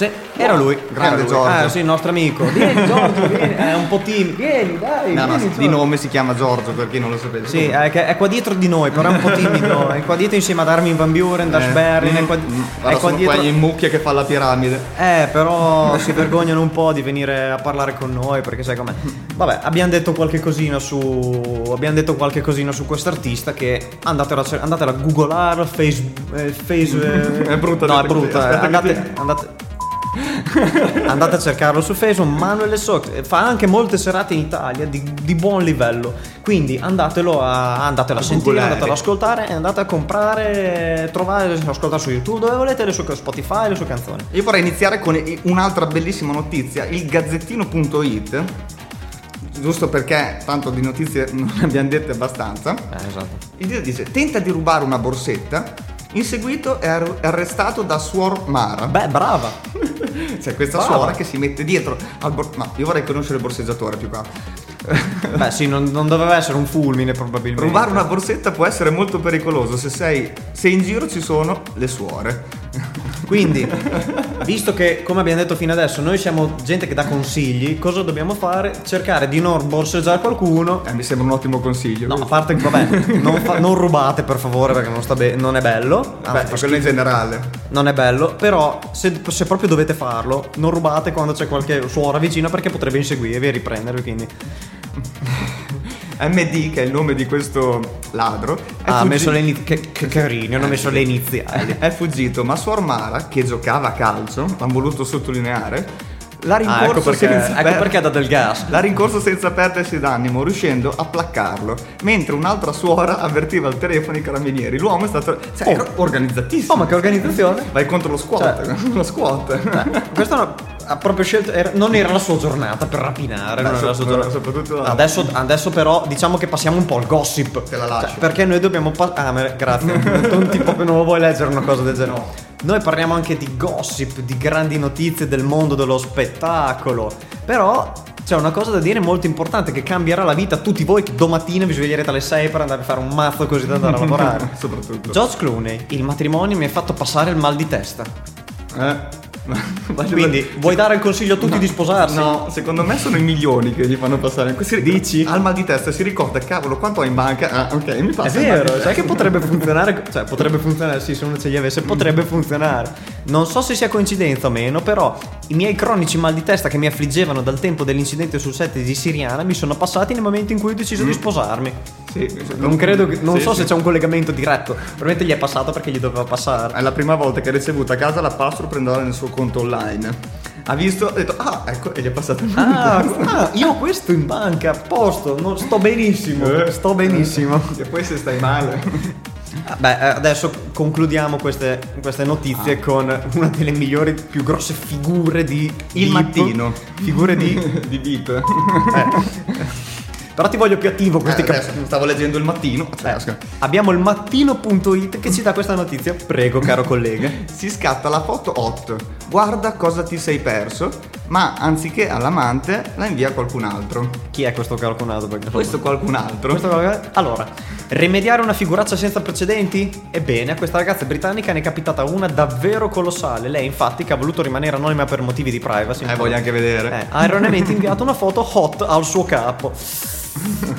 S2: Sì, era lui.
S1: Grande
S2: era lui.
S1: Giorgio.
S2: Ah, sì, il nostro amico. Vieni Giorgio, vieni. È un po' timido. Vieni, dai.
S1: No, no,
S2: vieni,
S1: di
S2: Giorgio.
S1: nome si chiama Giorgio per chi non lo sapesse.
S2: Sì, è, è qua dietro di noi, però è un po' timido. È qua dietro insieme ad Armin Van Buren, Dash
S1: Eh,
S2: Berlin. È
S1: mm,
S2: qua,
S1: mm,
S2: è
S1: guarda,
S2: qua
S1: sono
S2: dietro.
S1: in mucchia che fa la piramide.
S2: Eh, però si vergognano un po' di venire a parlare con noi perché sai com'è. Vabbè, abbiamo detto qualche cosina su. Abbiamo detto qualche cosina su quest'artista che andatelo a, cer- andatelo a googolare, face. eh, face eh,
S1: È brutta
S2: No, è brutta. eh. Andate, andate. Andate a cercarlo su Facebook, Manuel Sox fa anche molte serate in Italia di, di buon livello. Quindi andatelo a, andatelo a sentire,
S1: googolare.
S2: andatelo ad ascoltare e andate a comprare, trovare, ascoltare su YouTube dove volete le sue Spotify, le sue canzoni.
S1: Io vorrei iniziare con un'altra bellissima notizia. Il gazzettino.it, giusto perché tanto di notizie non ne abbiamo dette abbastanza.
S2: Eh, esatto.
S1: Il titolo dice: Tenta di rubare una borsetta, In seguito è ar- arrestato da Suor Mara.
S2: Beh, brava.
S1: Cioè, questa
S2: Brava.
S1: suora che si mette dietro al bor- Ma io vorrei conoscere il borseggiatore più qua.
S2: Beh, sì, non, non doveva essere un fulmine probabilmente.
S1: Rubare una borsetta può essere molto pericoloso se sei. se in giro ci sono le suore.
S2: Quindi, visto che, come abbiamo detto fino adesso, noi siamo gente che dà consigli, cosa dobbiamo fare? Cercare di non borseggiare qualcuno.
S1: Eh, mi sembra un ottimo consiglio.
S2: No, a parte che, vabbè, non, fa- non rubate per favore perché non, sta be- non è bello.
S1: Ah,
S2: Beh,
S1: quello in generale.
S2: non è bello, però se, se proprio dovete farlo, non rubate quando c'è qualche suora vicina perché potrebbe inseguirvi e riprendervi, quindi...
S1: MD, che è il nome di questo ladro,
S2: Ah, ha
S1: fuggi-
S2: messo le iniziali. Che, che carini, hanno messo le iniziali.
S1: è fuggito, ma Suor Mara, che giocava a calcio, l'hanno voluto sottolineare, l'ha rincorso,
S2: Ah, ecco perché,
S1: senza
S2: ecco
S1: per-
S2: perché ha dato il gas.
S1: L'ha rincorso senza perdersi d'animo, riuscendo a placcarlo, mentre un'altra suora avvertiva al telefono i carabinieri. L'uomo è stato cioè,
S2: Oh.
S1: organizzatissimo.
S2: Oh, ma che organizzazione!
S1: Vai contro lo squat,
S2: Cioè.
S1: lo squat.
S2: Eh, Questa è una- ha proprio scelto. era- non era la sua giornata per rapinare.
S1: Beh,
S2: non era la sua giornata.
S1: soprattutto-
S2: Adesso, adesso, però, diciamo che passiamo un po' al gossip.
S1: Te la lascio.
S2: Cioè, perché noi dobbiamo. pa- ah, grazie. non ti proprio non vuoi leggere una cosa del genere. Noi parliamo anche di gossip, di grandi notizie del mondo dello spettacolo. Però. C'è una cosa da dire molto importante che cambierà la vita a tutti voi che domattina vi sveglierete alle 6 per andare a fare un mazzo così da andare a lavorare.
S1: Soprattutto.
S2: George Clooney, il matrimonio mi ha fatto passare il mal di testa.
S1: Eh.
S2: Quindi, vuoi dare il consiglio a tutti di sposarsi?
S1: No, secondo me sono i milioni che gli fanno passare. Si-
S2: Dici?
S1: Al mal di testa si ricorda, cavolo, quanto ho in banca? Ah, ok, mi
S2: È
S1: passa di
S2: vero, sai che potrebbe funzionare? Cioè, potrebbe funzionare, sì, se uno ce li avesse, potrebbe funzionare. Non so se sia coincidenza o meno, però i miei cronici mal di testa che mi affliggevano dal tempo dell'incidente sul set di Siriana mi sono passati nel momento in cui ho deciso di sposarmi.
S1: Sì,
S2: Non credo che, non
S1: sì,
S2: so
S1: sì.
S2: se c'è un collegamento diretto. Probabilmente gli è passato perché gli doveva passare.
S1: È la prima volta che ha ricevuto a casa la password per andare nel suo conto online. Ha visto, ha detto, ah, ecco, e gli è passato il
S2: Ah, ah, io ho questo in banca, a posto, non- sto benissimo,
S1: Eh.
S2: sto benissimo.
S1: E poi se stai male.
S2: Ah, Beh, eh, adesso concludiamo queste, queste notizie con una delle migliori, più grosse figure di
S1: Il
S2: beep.
S1: mattino.
S2: Figure di.
S1: di beep.
S2: Però ti voglio più attivo questi
S1: Eh,
S2: cap-
S1: stavo leggendo il mattino.
S2: Eh, abbiamo il mattino.it che ci dà questa notizia. Prego, caro collega.
S1: Si scatta la foto hot. Guarda cosa ti sei perso, ma anziché all'amante la invia a qualcun altro.
S2: Chi è questo calcolato? Perché
S1: Questo qualcun altro.
S2: Questo qualcosa- Allora, rimediare una figuraccia senza precedenti? Ebbene, a questa ragazza britannica ne è capitata una davvero colossale. Lei, infatti, che ha voluto rimanere anonima per motivi di privacy,
S1: Eh, voglio anche vedere.
S2: eh, ha erroneamente inviato una foto hot al suo capo,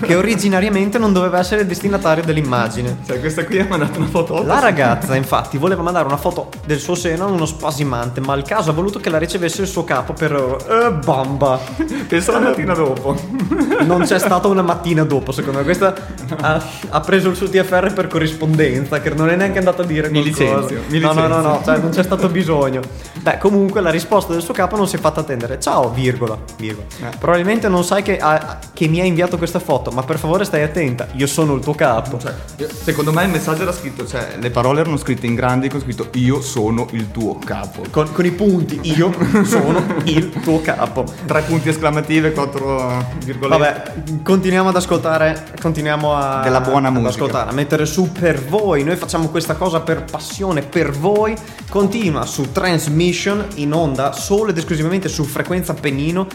S2: che originariamente non doveva essere il destinatario dell'immagine.
S1: Cioè, questa qui ha mandato una foto.
S2: La ragazza, infatti, voleva mandare una foto del suo seno a uno spasimante, ma il caso ha voluto che la ricevesse il suo capo per. Eh, bamba!
S1: Pensa la mattina dopo.
S2: Non c'è stata una mattina dopo, secondo me. Questa ha, ha preso il suo TFR per corrispondenza, che non è neanche andata a dire
S1: Mi
S2: qualcosa.
S1: licenzio, mi
S2: no, no, no,
S1: licenzio.
S2: no, cioè non c'è stato bisogno. Beh, comunque la risposta del suo capo non si è fatta attendere. Ciao, virgola, virgola.
S1: Eh.
S2: Probabilmente non sai che, ha- che mi ha inviato questa foto, ma per favore stai attenta, io sono il tuo capo.
S1: Cioè, io- secondo me il messaggio era scritto, cioè, le parole erano scritte in grandi con scritto io sono il tuo capo.
S2: Con, con i punti, io sono il tuo capo.
S1: Tre punti esclamativi, quattro virgolette.
S2: Vabbè, continuiamo ad ascoltare, continuiamo a,
S1: Della buona
S2: ad
S1: musica.
S2: ascoltare, a mettere su per voi. Noi facciamo questa cosa per passione, per voi. Continua su Transmission in onda solo ed esclusivamente su frequenza Pennino.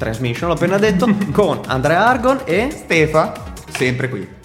S2: Transmission, l'ho appena detto, con Andrea Argon e
S1: Stefa, sempre qui.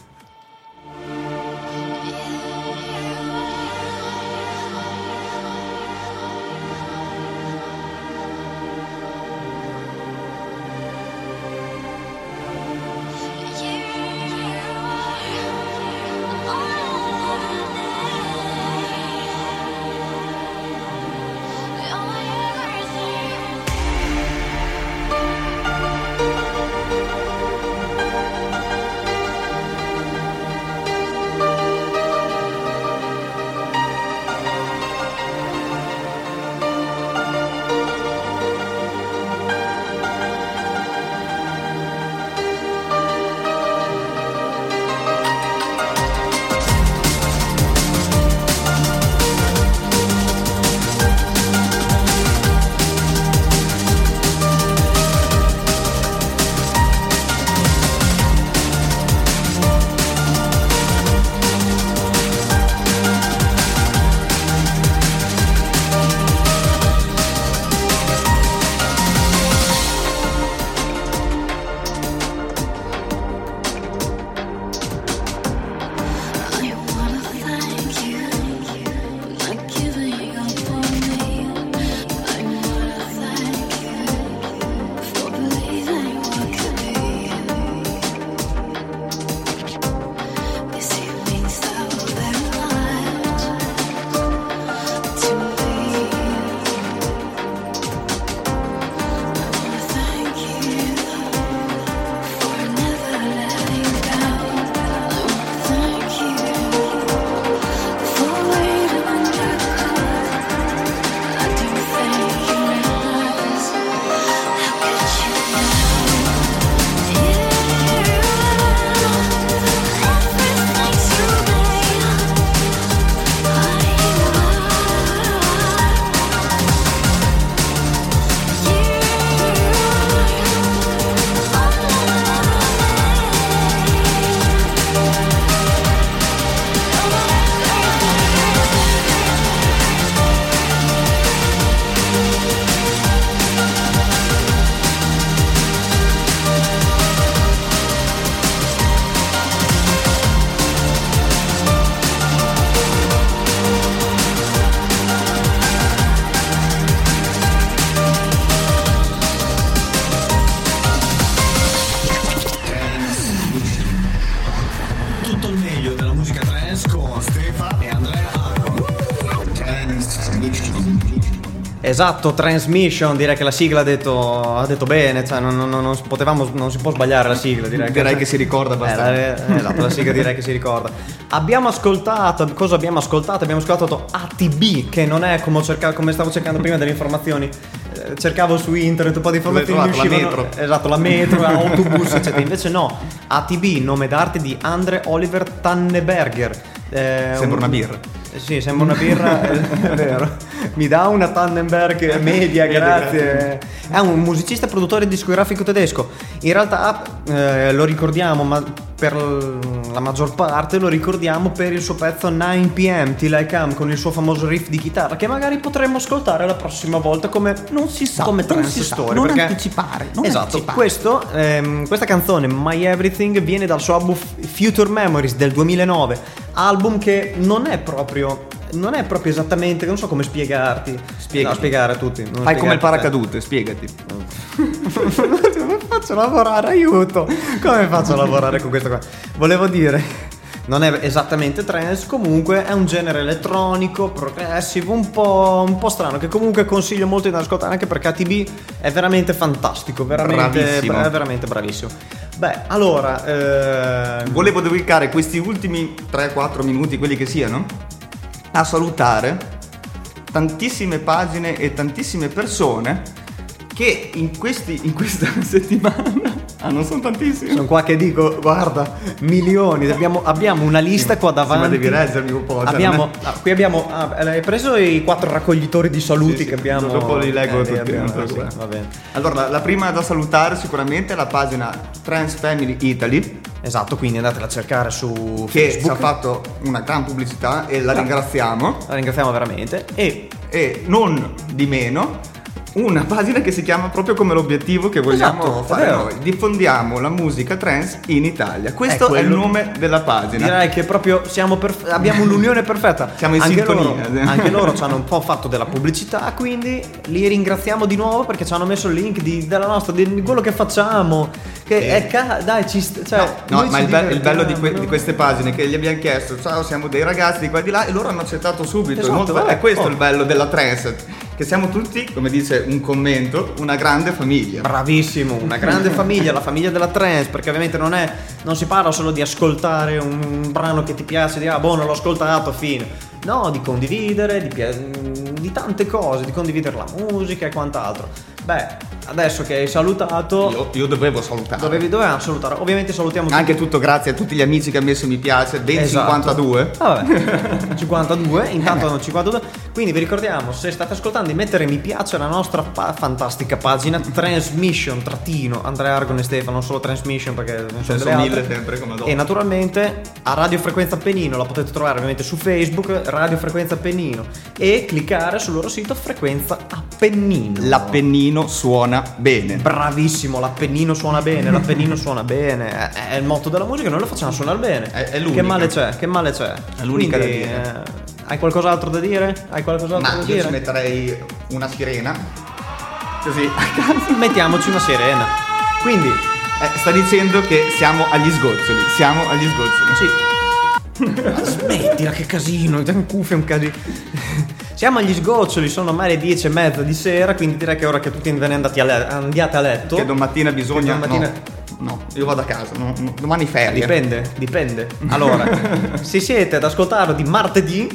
S2: Esatto, Transmission, direi che la sigla ha detto, ha detto bene, cioè non, non- non si potevamo- non si può sbagliare la sigla, direi,
S1: Direi che si ricorda
S2: Eh,
S1: abbastanza.
S2: la- eh, esatto, la sigla direi che si ricorda. Abbiamo ascoltato, cosa abbiamo ascoltato? Abbiamo ascoltato ATB, che non è come, cerca- come stavo cercando prima delle informazioni. Eh, cercavo su internet un po' di informazioni. Mi
S1: la
S2: uscivano-
S1: metro.
S2: Esatto, la metro, autobus, eccetera. Invece no, ATB, nome d'arte di Andre Oliver Tanneberger. Eh,
S1: Sembra
S2: un-
S1: una birra.
S2: Eh, Sì, sembra una birra, è è vero. Mi dà una Tannenberg media, grazie. È un musicista e produttore discografico tedesco. In realtà eh, lo ricordiamo, ma per la maggior parte lo ricordiamo per il suo pezzo 9 pm Till I Come con il suo famoso riff di chitarra che magari potremmo ascoltare la prossima volta come
S1: Non si sa,
S2: come
S1: non
S2: trance
S1: si sa.
S2: story,
S1: Non
S2: perché-
S1: anticipare, non
S2: esatto,
S1: anticipare.
S2: questo, ehm, questa canzone My Everything viene dal suo album Future Memories del 2009, album che non è proprio non è proprio esattamente, non so come spiegarti.
S1: Spiegati.
S2: No, spiegare a tutti.
S1: Fai come il paracadute, spiegati.
S2: come faccio a lavorare? Aiuto! Come faccio a lavorare con questo qua? Volevo dire, non è esattamente trance, comunque è un genere elettronico, progressive, un po', un po' strano, che comunque consiglio molto di ascoltare anche perché ATB è veramente fantastico, veramente,
S1: Bravissimo.
S2: è veramente bravissimo. Beh, allora, eh,
S1: Volevo dedicare questi ultimi 3-4 minuti, quelli che siano, a salutare tantissime pagine e tantissime persone che in, questi, in questa settimana... Ah, non sono tantissime.
S2: sono qua che dico, guarda, milioni, abbiamo, abbiamo una lista qua
S1: Sì, ma
S2: davanti.
S1: devi reggermi un po'. cioè,
S2: Abbiamo, ah, qui abbiamo, ah, hai preso i quattro raccoglitori di saluti
S1: Sì, sì,
S2: che abbiamo.
S1: dopo li leggo
S2: li
S1: tutti,
S2: abbiamo,
S1: te
S2: sì, va bene.
S1: Allora, la, la prima da salutare sicuramente è la pagina Trans Family Italy,
S2: Esatto, quindi andatela a cercare su
S1: che ci
S2: Facebook.
S1: ha fatto una gran pubblicità e la ringraziamo.
S2: La ringraziamo veramente. E
S1: E non di meno, una pagina che si chiama proprio come l'obiettivo che vogliamo
S2: Esatto, è
S1: fare noi. Diffondiamo la musica trance in Italia. Questo è, il
S2: quello.
S1: nome della pagina.
S2: direi che proprio siamo perf- abbiamo un'unione perfetta.
S1: Siamo in
S2: anche
S1: sintonia.
S2: Loro, anche loro ci hanno un po' fatto della pubblicità, quindi li ringraziamo di nuovo perché ci hanno messo il link di, della nostra, di, quello che facciamo. Che
S1: Sì.
S2: è ca- dai, ci st- cioè,
S1: No,
S2: noi
S1: ma il, be- il bello di, que- di queste pagine è che gli abbiamo chiesto, ciao, siamo dei ragazzi di qua e di là, e loro hanno accettato subito.
S2: Esatto,
S1: Molto- è questo
S2: Oh.
S1: il bello della trance, che siamo tutti, come dice un commento, una grande famiglia.
S2: Bravissimo, una grande famiglia, la famiglia della trance, perché ovviamente non è non si parla solo di ascoltare un brano che ti piace, di ah boh non l'ho ascoltato, fine. No, di condividere, di, di tante cose, di condividere la musica e quant'altro. Beh, adesso che hai salutato,
S1: Io, io dovevo salutare.
S2: dovevi, dovevamo salutare. Ovviamente salutiamo tutti.
S1: Anche tutto grazie a tutti gli amici che hanno messo mi piace, ben
S2: Esatto.
S1: 52.
S2: Ah, Vabbè, 52, intanto hanno 52. Quindi vi ricordiamo, se state ascoltando, di mettere mi piace alla nostra pa- fantastica pagina Transmission trattino Andrea Argon e Stefano, non solo Transmission perché non
S1: Ce
S2: sono
S1: mille sempre come dopo.
S2: E naturalmente a Radio Frequenza Pennino la potete trovare ovviamente su Facebook, Radio Frequenza Pennino e cliccare sul loro sito Frequenza Appennino.
S1: L'Appennino suona bene.
S2: Bravissimo, l'Appennino suona bene, l'Appennino suona bene, è, è il motto della musica, noi lo facciamo suonare bene.
S1: È- è l'unica.
S2: Che male c'è? Che male c'è?
S1: È l'unica
S2: Quindi,
S1: da dire.
S2: eh, hai qualcos'altro da dire? Hai qualcos'altro
S1: Ma
S2: da
S1: io
S2: dire?
S1: ci metterei una sirena. Così.
S2: Mettiamoci una sirena. Quindi,
S1: Eh, sta dicendo che siamo agli sgoccioli. Siamo agli sgoccioli.
S2: sì. Smettila, che casino, è un cuffia, un casino. Siamo agli sgoccioli, sono ormai le dieci e mezza di sera, quindi direi che è ora che tutti ve ne andate a le- andiate a letto.
S1: Che domattina bisogna.
S2: Che domattina-
S1: No, no, io vado a casa. no, no, domani ferie.
S2: Dipende, dipende. Allora, se siete ad ascoltarlo di martedì,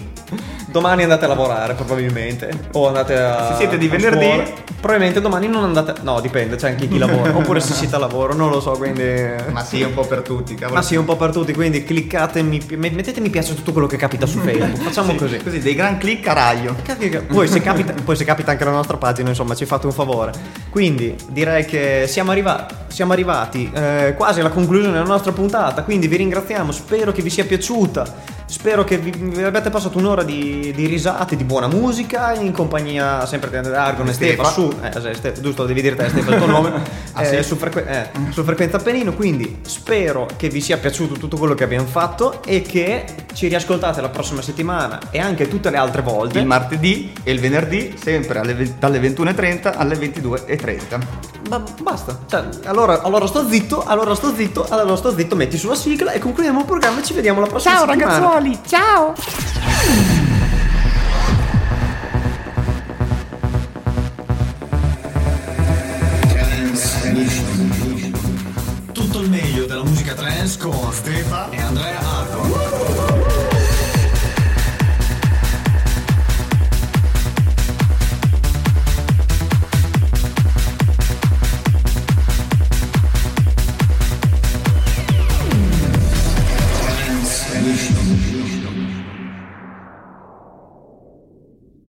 S2: domani andate a lavorare probabilmente. O andate a.
S1: Se siete di venerdì-
S2: scuola. probabilmente domani non andate. No, dipende, c'è anche chi lavora. Oppure se siete a lavoro, non lo so, quindi.
S1: Ma sì, un po' per tutti. Cavolo.
S2: Ma sì, un po' per tutti, quindi cliccate, mi- mettete mi piace tutto quello che capita su Facebook. Facciamo
S1: Sì,
S2: così.
S1: Così, dei gran click a raglio.
S2: Poi se, capita, poi se capita anche la nostra pagina, insomma, ci fate un favore. Quindi direi che siamo, arriva- siamo arrivati eh, quasi alla conclusione della nostra puntata. Quindi vi ringraziamo, spero che vi sia piaciuta. Spero che vi, vi abbiate passato un'ora di, di risate, di buona musica, in compagnia sempre di Argon e
S1: Stefa.
S2: Stefa su. Eh, sì, Ste- giusto, devi dire te, Stefa, il tuo nome.
S1: Ah,
S2: eh,
S1: sì?
S2: su, frequ- eh, su Frequenza Appennino. Quindi spero che vi sia piaciuto tutto quello che abbiamo fatto e che ci riascoltate la prossima settimana e anche tutte le altre volte.
S1: Il martedì e il venerdì, sempre alle dalle 21.30 alle 22.30.
S2: Ma basta. Cioè, allora, allora sto zitto, allora sto zitto, allora sto zitto, metti sulla sigla e concludiamo il programma e ci vediamo la prossima
S6: Ciao
S2: settimana.
S6: ragazzuoli, Bartoli, ciao!
S2: Tutto il meglio della musica trance con Stefano e Andrea